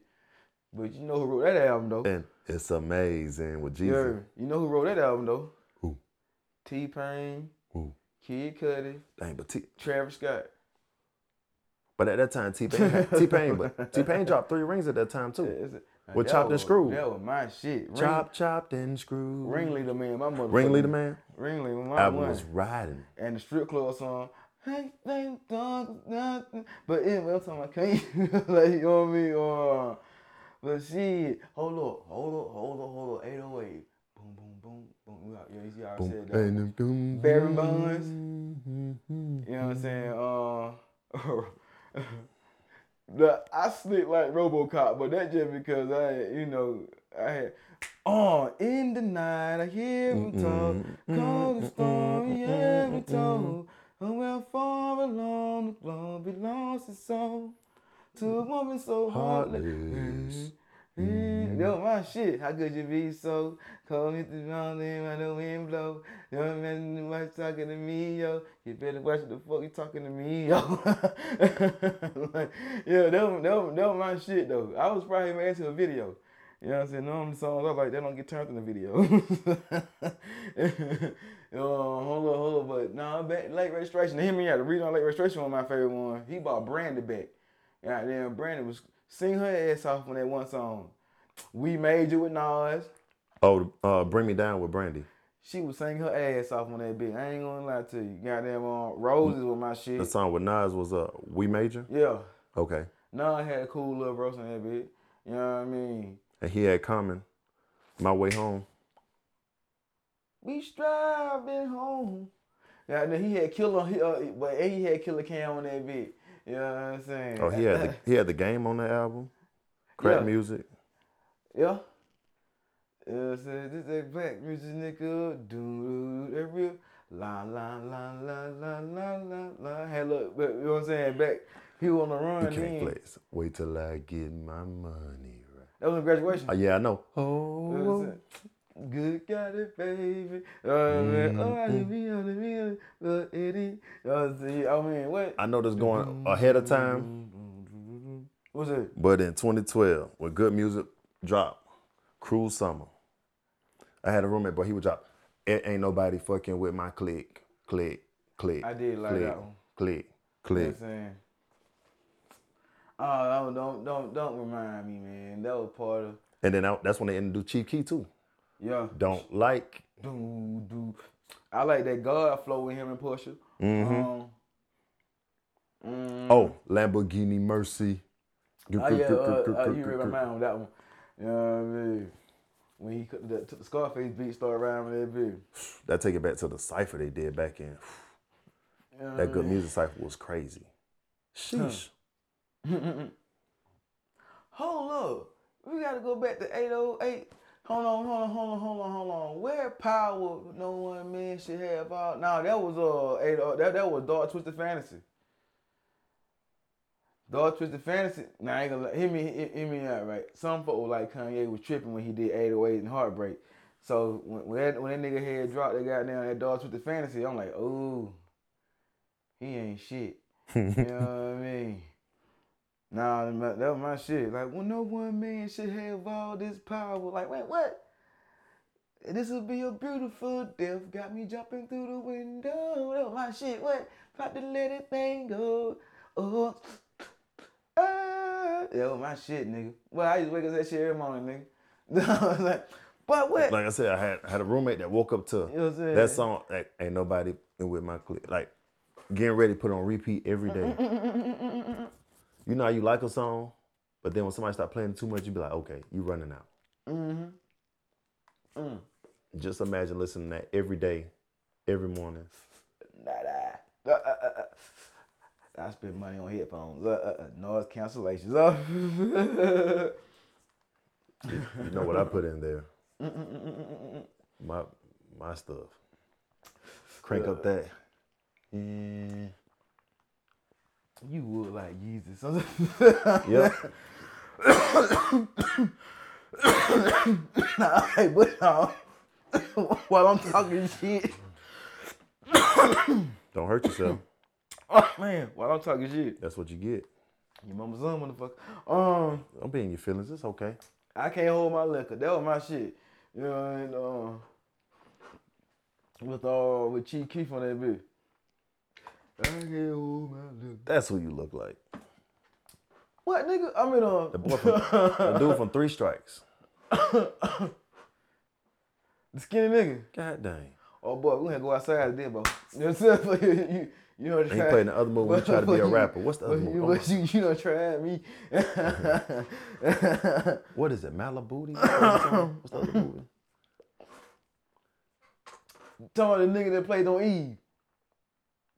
But you know who wrote that album though? And it's amazing with Yeah, Jesus. you know who wrote that album though? Who? T Pain, Who? Kid Cudi, Dang, but T, Travis Scott. but at that time T Pain, T Pain, but T Pain dropped three rings at that time too. It's- With Chopped and was- Screwed. That was my shit. Ring, Chop, chopped, and screwed. Ringleader man, my mother. Ringleader man. Ringleader, man. One. was riding. and the strip club song. Hey, they don't nothing. But anyway, I'm talking about can't like you know what I mean? Or but shit, hold up, hold up, hold up, hold up, 808. Boom, boom, boom, boom. We Yeah, you see how I Boom, said that. boom, Barry Bonds. You know what I'm saying? Uh, the, I sleep like RoboCop, but that just because I, you know, I had. Oh, in the night I hear him talk, call the storm, he ever told. Oh, well, far along the globe, he lost his soul to a woman so heartless. Heartless. Mm, was my shit. How could you be so cold? Hit the and let the wind blow. You don't imagine much talking to me, yo. You better watch the fuck you talking to me, yo. like, yeah, that was, that, was, that was my shit though. I was probably made into a video. You know what I'm saying? Them songs I like they don't get turned in the video. uh, hold on, hold on, but no, nah, back late registration. Him and yeah, the reason on late registration was my favorite one. He bought Brandy back. Then Brandy was sing her ass off on that one song. We made you with Nas. Oh, uh, bring me down with Brandy. She was singing her ass off on that beat. I ain't gonna lie to you. Goddamn, um, Roses with my shit. The song with Nas was uh, We Major. Yeah. Okay, Nas had a cool little verse on that beat. You know what I mean? and he had Common. My way home. We striving home. Yeah, he had Killer. He, uh, well, he had Killer Cam on that bit. You know what I'm saying? Oh, he had the, he had the game on the album. crap yeah. music. Yeah. You know what I'm saying? This that black music nigga. Dude, that real. La la la la la la la la. Hey, look, you know what I'm saying? Back, he was on the run. You can't then. flex. Wait till I get my money right. That was a graduation. Uh, yeah, I know. Oh. You know what I'm saying? Good got it, baby. Mm-hmm. Oh, man. Oh, I be on the real, but it is. You know what I'm saying? I mean, what? I know this going ahead of time, What's it? but in 2012, when good music dropped, Cruel Summer, I had a roommate, but he would drop, it ain't nobody fucking with my click, click, click. I did like click, that one. Click, You know what click. I'm saying? Oh, don't, don't, don't, don't remind me, man. That was part of, And then I, that's when they introduced Chief Keef too. Yeah. Don't like. Do, do. I like that God flow with him and Pusha. Mm-hmm. Um, mm, Oh, Lamborghini Mercy. Oh yeah, uh, uh, you read my mind on that one. You know what I mean? When he took the, took the Scarface beat, started rhyming that beat. That take it back to the cipher they did back in. You know That good music cipher was crazy. Sheesh. Hold up. We gotta go back to 808. Hold on, hold on, hold on, hold on, hold on. Where power no one man should have all Nah, that was uh eight uh, that that was Dark Twisted Fantasy. Dark Twisted Fantasy. Nah, I ain't gonna hear me hear, hear me out right. Some folks like Kanye was tripping when he did 808 and Heartbreak. So when, when that when that nigga head dropped that goddamn that Dark Twisted Fantasy, I'm like, ooh, he ain't shit. you know what I mean? Nah, that was my shit. Like, well, no one man should have all this power. Like, wait, what? This will be a beautiful death. Got me jumping through the window. That was my shit. What? About to let it thing go. Oh, ah. That was my shit, nigga. Well, I used to wake up that shit every morning, nigga. I was like, but what? Like I said, I had had a roommate that woke up to You know what I'm saying? that song. Like, ain't nobody with my clip. Like getting ready to put on repeat every day. you know how you like a song, but then when somebody start playing too much, you be like, okay, you running out. Mm-hmm. Mm. Just imagine listening to that every day, every morning. Nah, nah. Uh, uh, uh, uh. I spend money on headphones. Uh, uh. Noise cancellations. You know what I put in there? My my stuff. Crank up that. Yeah. You would like Jesus. Yep. nah, hey, but uh, while I'm talking shit, Don't hurt yourself. oh man, while I'm talking shit, That's what you get. your mama's son, motherfucker. Um, I'm being your feelings. It's okay. I can't hold my liquor. That was my shit. You know, and uh, with uh, with Chief Keef on that bitch. I can't hold my liquor. That's who you look like. What nigga? I mean, uh, The boy from the dude from Three Strikes. the skinny nigga. God dang. Oh boy, we gonna go outside then, bro. You know what I'm saying? you, you, you know, And he played the other movie. when he tried to be a rapper. What's the other movie? you, but you, you don't try me. What is it? Malibu? What's the other movie? Talking about the nigga that played on Eve.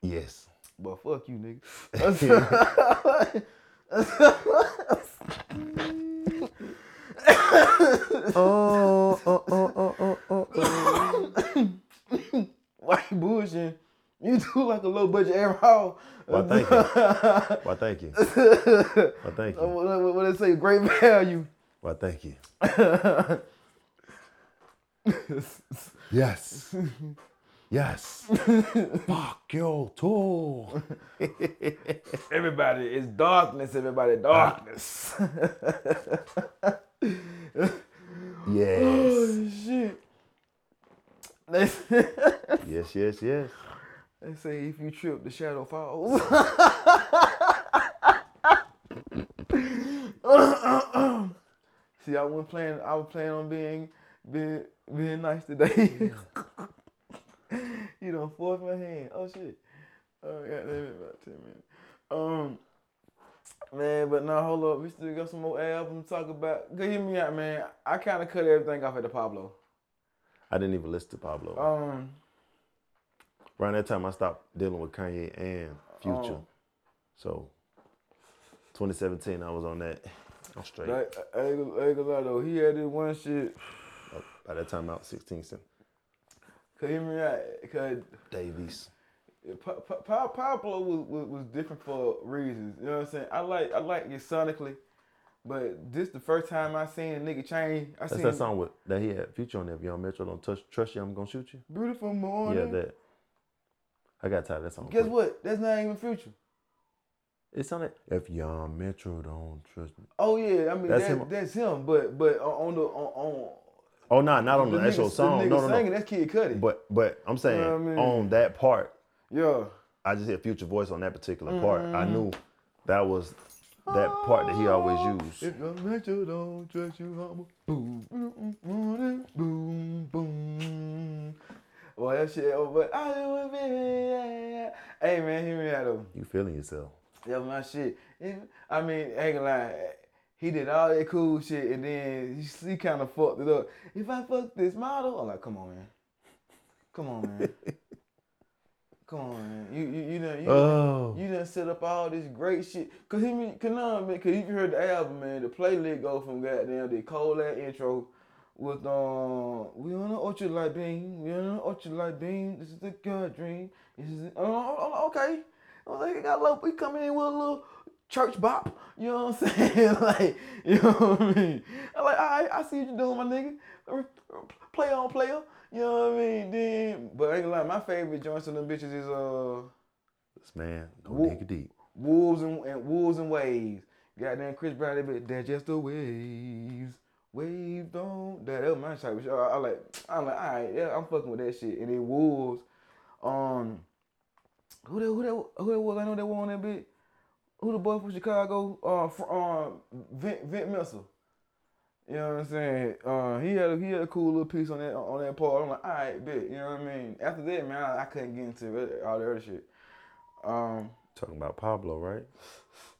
Yes. But fuck you, nigga. Oh, oh, oh, oh, oh, oh, oh. Why you bullshitting? You do like a low budget Aaron Hall. Well, thank you. Well, thank you. Well, thank you. What, what, they say? Great value. Well, thank you. Yes. Yes. Fuck you too. Everybody it's darkness. Everybody darkness. Yes. oh shit. Yes, yes, yes. they say if you trip, the shadow falls. See, I wasn't playing. I was planning on being being being nice today. You don't force my hand. Oh shit. Oh yeah, about ten minutes. Um, man, but no, hold up. We still got some more albums to talk about. Go hear me out, man. I kind of cut everything off at the Pablo. I didn't even listen to Pablo. Um, Around that time, I stopped dealing with Kanye and Future. Oh. So, 2017, I was on that. I'm straight. like, I I gonna lie though. He had this one shit. By that time, out 16 cent. Cause hear me out. Cause Davies. Pa- Pa- Pa- Pablo was, was, was different for reasons. You know what I'm saying? I like I like it sonically, but this the first time I seen a nigga change. I That's seen that song with that he had Future on there. If Young Metro don't touch, trust you, I'm gonna shoot you. Beautiful morning. Yeah, that. I got tired of that song. Guess quick. what? That's not even future. It's on it. If Young Metro don't trust me. Oh yeah, I mean That's that's him. him. That's him. But but uh, on the on, on Oh, nah, not on the, nigga- actual song. The nigga No, no, singing, no. that's Kid Cudi. But but I'm saying know I mean? on that part, yeah. I just hear Future voice on that particular part. I Mm-hmm. knew that was that part that he always used. If your metro don't trust you, I'm boom, boom, boom. Well, that shit, oh, but I do it, baby. Hey, man, hear me out, though. You feeling yourself? Was my shit. I mean, ain't gonna lie. He did all that cool shit, and then he, he kind of fucked it up. If I fuck this model, I'm like, come on, man. Come on, man. Come on, man. You you you done you, Oh. you done set up all this great shit. Cause he mean, can on, man. Cause if you heard the album, man, the playlist go from goddamn the cold ass intro with um we on the orchard like bean, we on the orchard like bean. This is the God dream. This is uh, uh, okay. I was like, I got a little, we coming in with a little church bop. You know what I'm saying? like, you know what I mean? I'm like, all right, I see what you're doing, my nigga. Play on, player. You know what I mean? Then, but I ain't gonna lie, my favorite joints of them bitches is uh. This man, go Whoop. dig deep. Wolves and, and Wolves and Waves. Goddamn Chris Brown, that bit, they're just the waves. Waves don't. That, that was my type of shit. I, I like, I'm like, all right, yeah, I'm fucking with that shit. And then Wolves, um, who that, who that, who that was? I know that one on that bit. Who the boy from Chicago? Uh, fr- um, Vent, Vic Mensa. You know what I'm saying? Uh, he had a, he had a cool little piece on that on that part. I'm like, all right, bet. You know what I mean? After that, man, I, I couldn't get into it, all the other shit. Um, Talking about Pablo, right?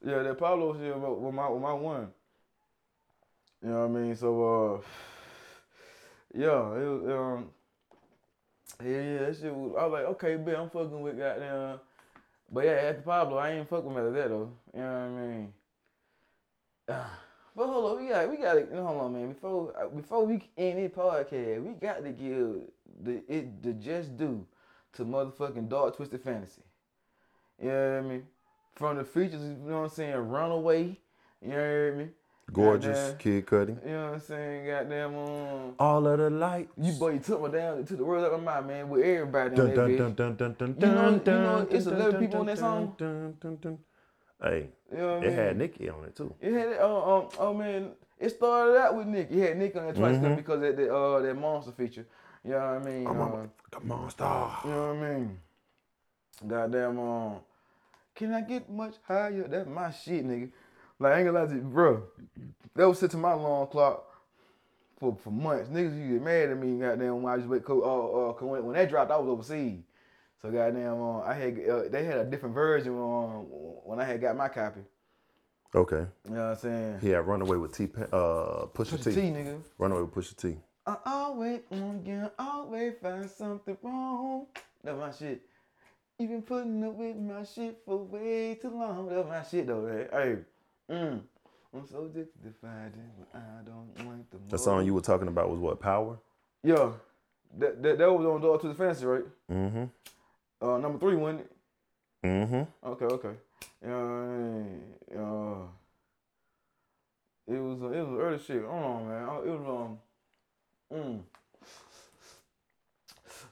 yeah, that Pablo shit was was my was my one. You know what I mean? So uh yeah, it was um yeah, yeah, that shit was I was like, okay, bet I'm fucking with goddamn but yeah, after Pablo, I ain't fuck with that though. You know what I mean? But hold on, we got we gotta hold on man, before uh, before we end this podcast, we got to give the it the just due to motherfucking Dark Twisted Fantasy. You know what I mean? From the features, you know what I'm saying, Runaway, you know what I mean? Gorgeous Goddamn. Kid Cudi. You know what I'm saying? Goddamn um All of the lights. you boy you took me down to the world out of my mind, man, with everybody Dun, that dun, bitch. dun, dun, dun, dun, You know- dun, you know dun, it's dun, 11 dun, people on that song? dun, dun, dun. Hey, You know what it mean? had Nicki on it too. It had it, uh, um, oh man, it started out with Nick. It had Nick on it twice Mhm. because of that uh that monster feature. You know what I mean? I'm Uh, a monster. You know what I mean? Goddamn, um, can I get much higher? That's my shit, nigga. Like, I ain't gonna lie to you, bro. That was to my alarm clock for, for months. Niggas you get mad at me, goddamn, when I just wait, co- uh, uh, when, when that dropped, I was overseas. So, goddamn, uh, I had, uh, they had a different version um, when I had got my copy. Okay. You know what I'm saying? Yeah, had Runaway with T. Uh, Pusha Push T. the T, nigga. Runaway with Pusha T. I always to always find something wrong. That's my shit. You been putting up with my shit for way too long. That's my shit though, man. Hey, mm. I'm so addicted to fighting, but I don't want the The song you were talking about was what? Power. Yeah, that, that, that was on Dog to the Fancy, right? Mm-hmm. Uh, number three, wasn't it? Mm-hmm. Okay, okay. You know what I mean? Uh, it was uh, it was early shit. Hold on, man. Uh, It was um, mm.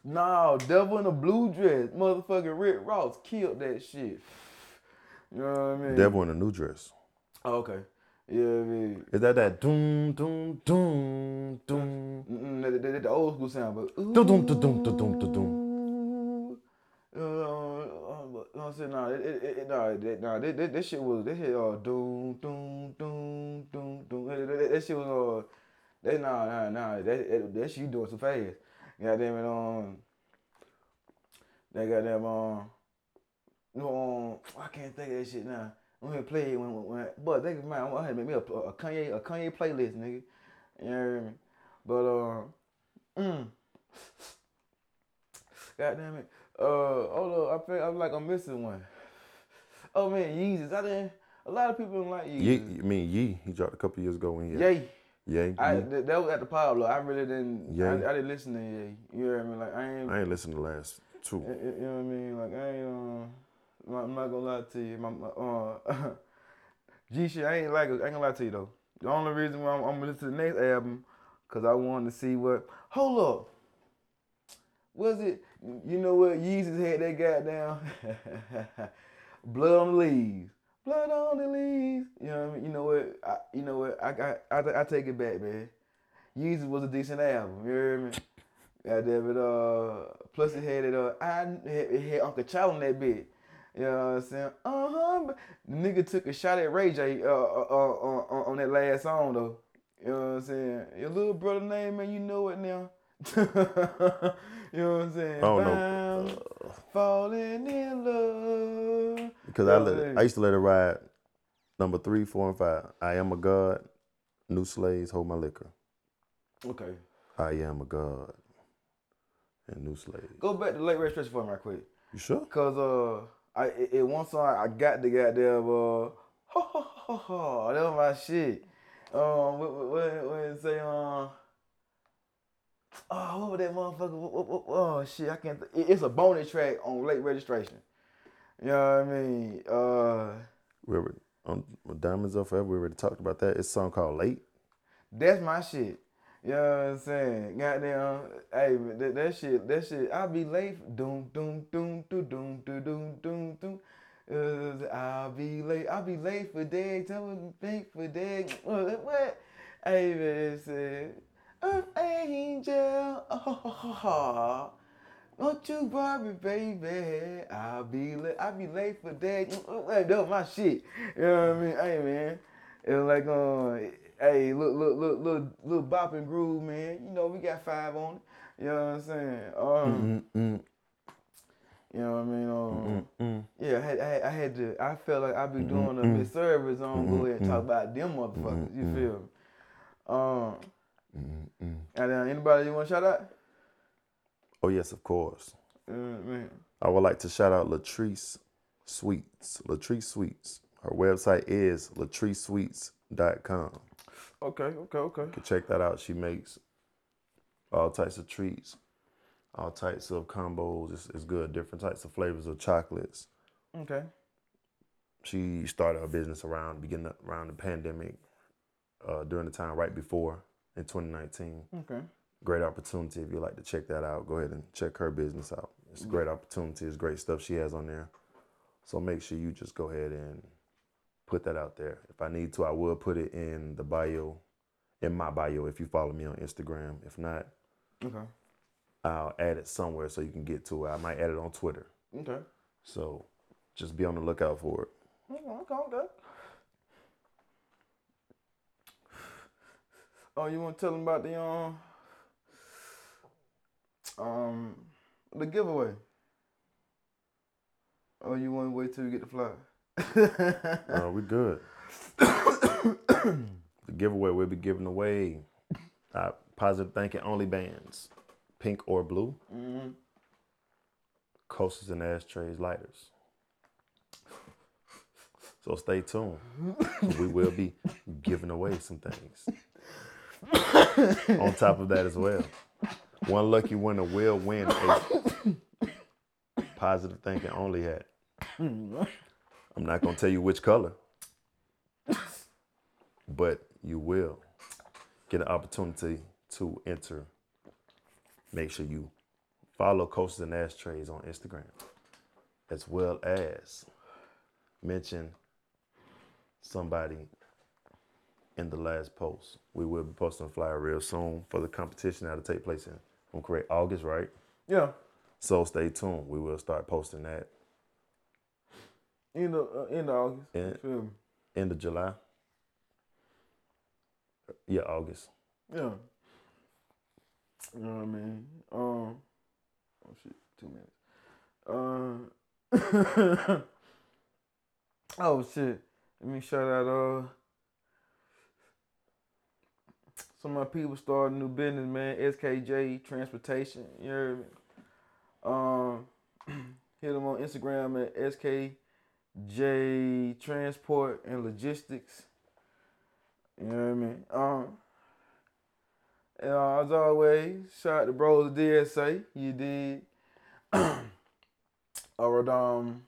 No, Devil in a Blue Dress, motherfucking Rick Ross killed that shit. You know what I mean? Devil in a new dress. Oh, okay. Yeah, mean, Is that that doom doom doom doom? mm-mm, that, that, the old school sound, but Dum, dum, dum, dum, dum, dum, dum. Ooh, uh, uh, but, no, I said no, it, it, it, no, that, no, that, that, that shit was that shit uh doom doom doom doom doom. That, that, that shit was uh that nah nah nah that that, that shit you doing too fast. Goddamn it um they got that goddamn um no um I can't think of that shit now. I'm gonna play it when when, when but of mine. I had to make me a, a Kanye a Kanye playlist, nigga. You know what I mean? But um, mm, God damn it. Uh, hold up, I feel I'm like I'm missing one. Oh man, Yeezus. I didn't. A lot of people don't like Ye, Yeezus. I mean Yee. He dropped a couple years ago when he Yay. Yay. I th- that was at the Pablo. I really didn't. Yay. I, I didn't listen to Yay. You know what I mean? Like I ain't. I ain't listened to the last two. You know what I mean? Like I ain't. Uh, I'm not gonna lie to you. My, my, uh, G shit. I ain't like. it. I ain't gonna lie to you though. The only reason why I'm, I'm gonna listen to the next album, cause I wanted to see what. Hold up. Was it? You know what? Yeezus had that goddamn blood on the leaves. Blood on the leaves. You know what I mean? You know what? I, you know what? I I, I, I take it back, man. Yeezus was a decent album. You hear me? Goddamn it. Uh, plus it had it. Uh, I it, had Uncle Charlie on that bit. You know what I'm saying? Uh huh. The nigga took a shot at Ray J. Uh, uh, uh, uh, on that last song though. You know what I'm saying? Your little brother name, man. You know it now. you know what I'm saying? I don't know. Bound, falling in love. Because I let it, I used to let it ride number three, four, and five. I am a god. New slaves hold my liquor. Okay. I am a god. And new slaves. Go back to Late Red Stretch for me right quick. You sure? Cause uh, I it, it one song I got the goddamn uh, ha ha ha ha. That was my shit. Um, what what what, what it say um. Oh, what was that motherfucker? What, what, what, oh shit, I can't. Th- it- it's a bonus track on late registration. You know what I mean? Uh, We already, on Diamonds Are Forever, we already talked about that. It's a song called Late. that's my shit. You know what I'm saying? Goddamn, hey, that, that shit, that shit. I'll be late. Doom, doom, doom, doom, doom, doom, doom, doom, doom. Uh, I'll be late. I'll be late for day. Tell me think for day. What? Hey, man, said, Earth angel. Oh, don't you worry, baby. I'll be late. I'll be late for day. That was my shit. You know what I mean? Hey, man. It was like, uh, hey, look, look, look, little, little bop and groove, man. You know, we got five on it. You know what I'm saying? Um, Mm-mm, you know what I mean? Um, mm-mm. yeah, I had, I had, I had to. I felt like I'd be mm-hmm, doing a mid service on go ahead and talk about them motherfuckers. You feel me? Um, Mm-mm. and then anybody you want to shout out? Oh, yes, of course. Uh. I would like to shout out Latrice Sweets. Latrice Sweets. Her website is latricesweets.com. Okay, okay, okay. You can check that out. She makes all types of treats, all types of combos. It's, it's good. Different types of flavors of chocolates. Okay. She started her business around beginning around the pandemic, uh, during the time right before in 2019. Okay. Great opportunity if you like to check that out. Go ahead and check her business out. It's a great opportunity. It's great stuff she has on there. So make sure you just go ahead and put that out there. If I need to, I will put it in the bio, in my bio if you follow me on Instagram. If not, Okay. I'll add it somewhere so you can get to it. I might add it on Twitter. Okay. So just be on the lookout for it. Okay, okay, okay. Oh, you want to tell them about the um um the giveaway? Oh, you want to wait till you get the flyer? Uh, we good. the giveaway we'll be giving away uh, positive thinking only bands, pink or blue, mm-hmm. coasters and ashtrays, lighters. So stay tuned. we will be giving away some things. On top of that as well, one lucky winner will win a positive thinking only hat. I'm not gonna tell you which color, but you will get an opportunity to enter. Make sure you follow Coasters and Ashtrays on Instagram, as well as mention somebody in the last post. We will be posting a flyer real soon for the competition that'll take place in, I'm correct, August, right? Yeah. So stay tuned. We will start posting that End of uh, end of August. You feel me? end of July. Yeah, August. Yeah. You know what I mean? Um. Oh shit! Two minutes. Uh. oh shit! Let me shout out. Uh. Some of my people started a new business, man. SKJ Transportation. You heard me? Um. hit them on Instagram at SKJ Transport and Logistics. You know what I mean? Um. And uh, as always, shout out to bros DSA. You did. or um,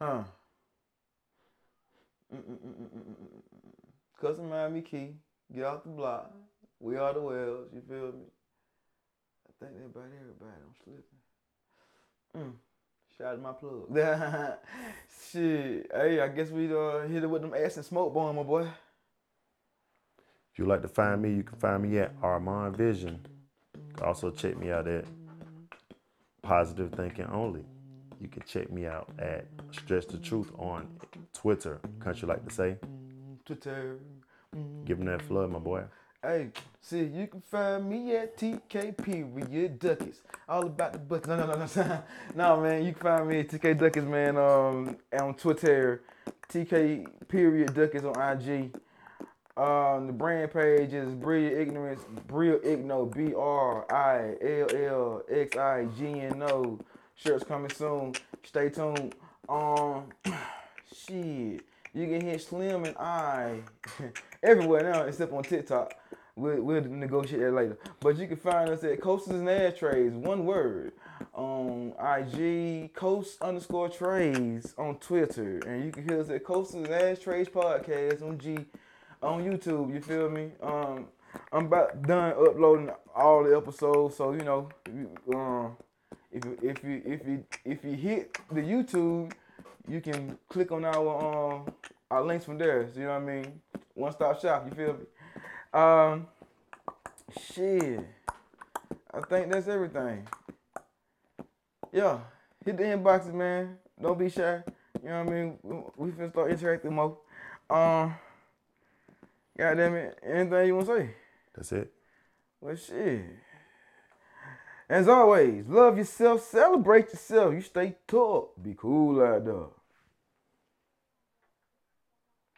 huh? Cousin Miami Key, get off the block. We are the wells. You feel me? I think that about everybody. I'm slipping. Mm. Shout out to my plug. Shit. Hey, I guess we uh, hit it with them ass and smoke bomb, my boy. If you'd like to find me, you can find me at Armand Vision. You can also check me out at Positive Thinking Only. You can check me out at Stretch the Truth on Twitter. Country like to say. Twitter. Give him that flood, my boy. Hey, see, you can find me at TK period Duckets. All about the buckets. No, no, no, no. no, man, you can find me at TK Duckets, man, um, on Twitter. TK period Duckets on IG. Um, the brand page is Brilliant Ignorance, Brill Igno, B R I L L X I G N O. Shirts coming soon. Stay tuned. Um, shit, you can hit Slim and I everywhere now except on TikTok. We'll, we'll negotiate that later. But you can find us at Coasters and Ashtrays, one word, on IG, Coast underscore Trays on Twitter. And you can hear us at Coasters and Ashtrays Podcast on G on YouTube, you feel me? Um I'm about done uploading all the episodes, so you know, um, if you if you if you if you hit the YouTube, you can click on our um our links from there. So you know what I mean? One stop shop. You feel me? Um, shit. I think that's everything. Yeah, hit the inboxes, man. Don't be shy. You know what I mean? We, we finna start interacting more. Um, God damn it. Anything you wanna say? That's it. Well, shit. As always, love yourself, celebrate yourself. You stay tough, be cool out there.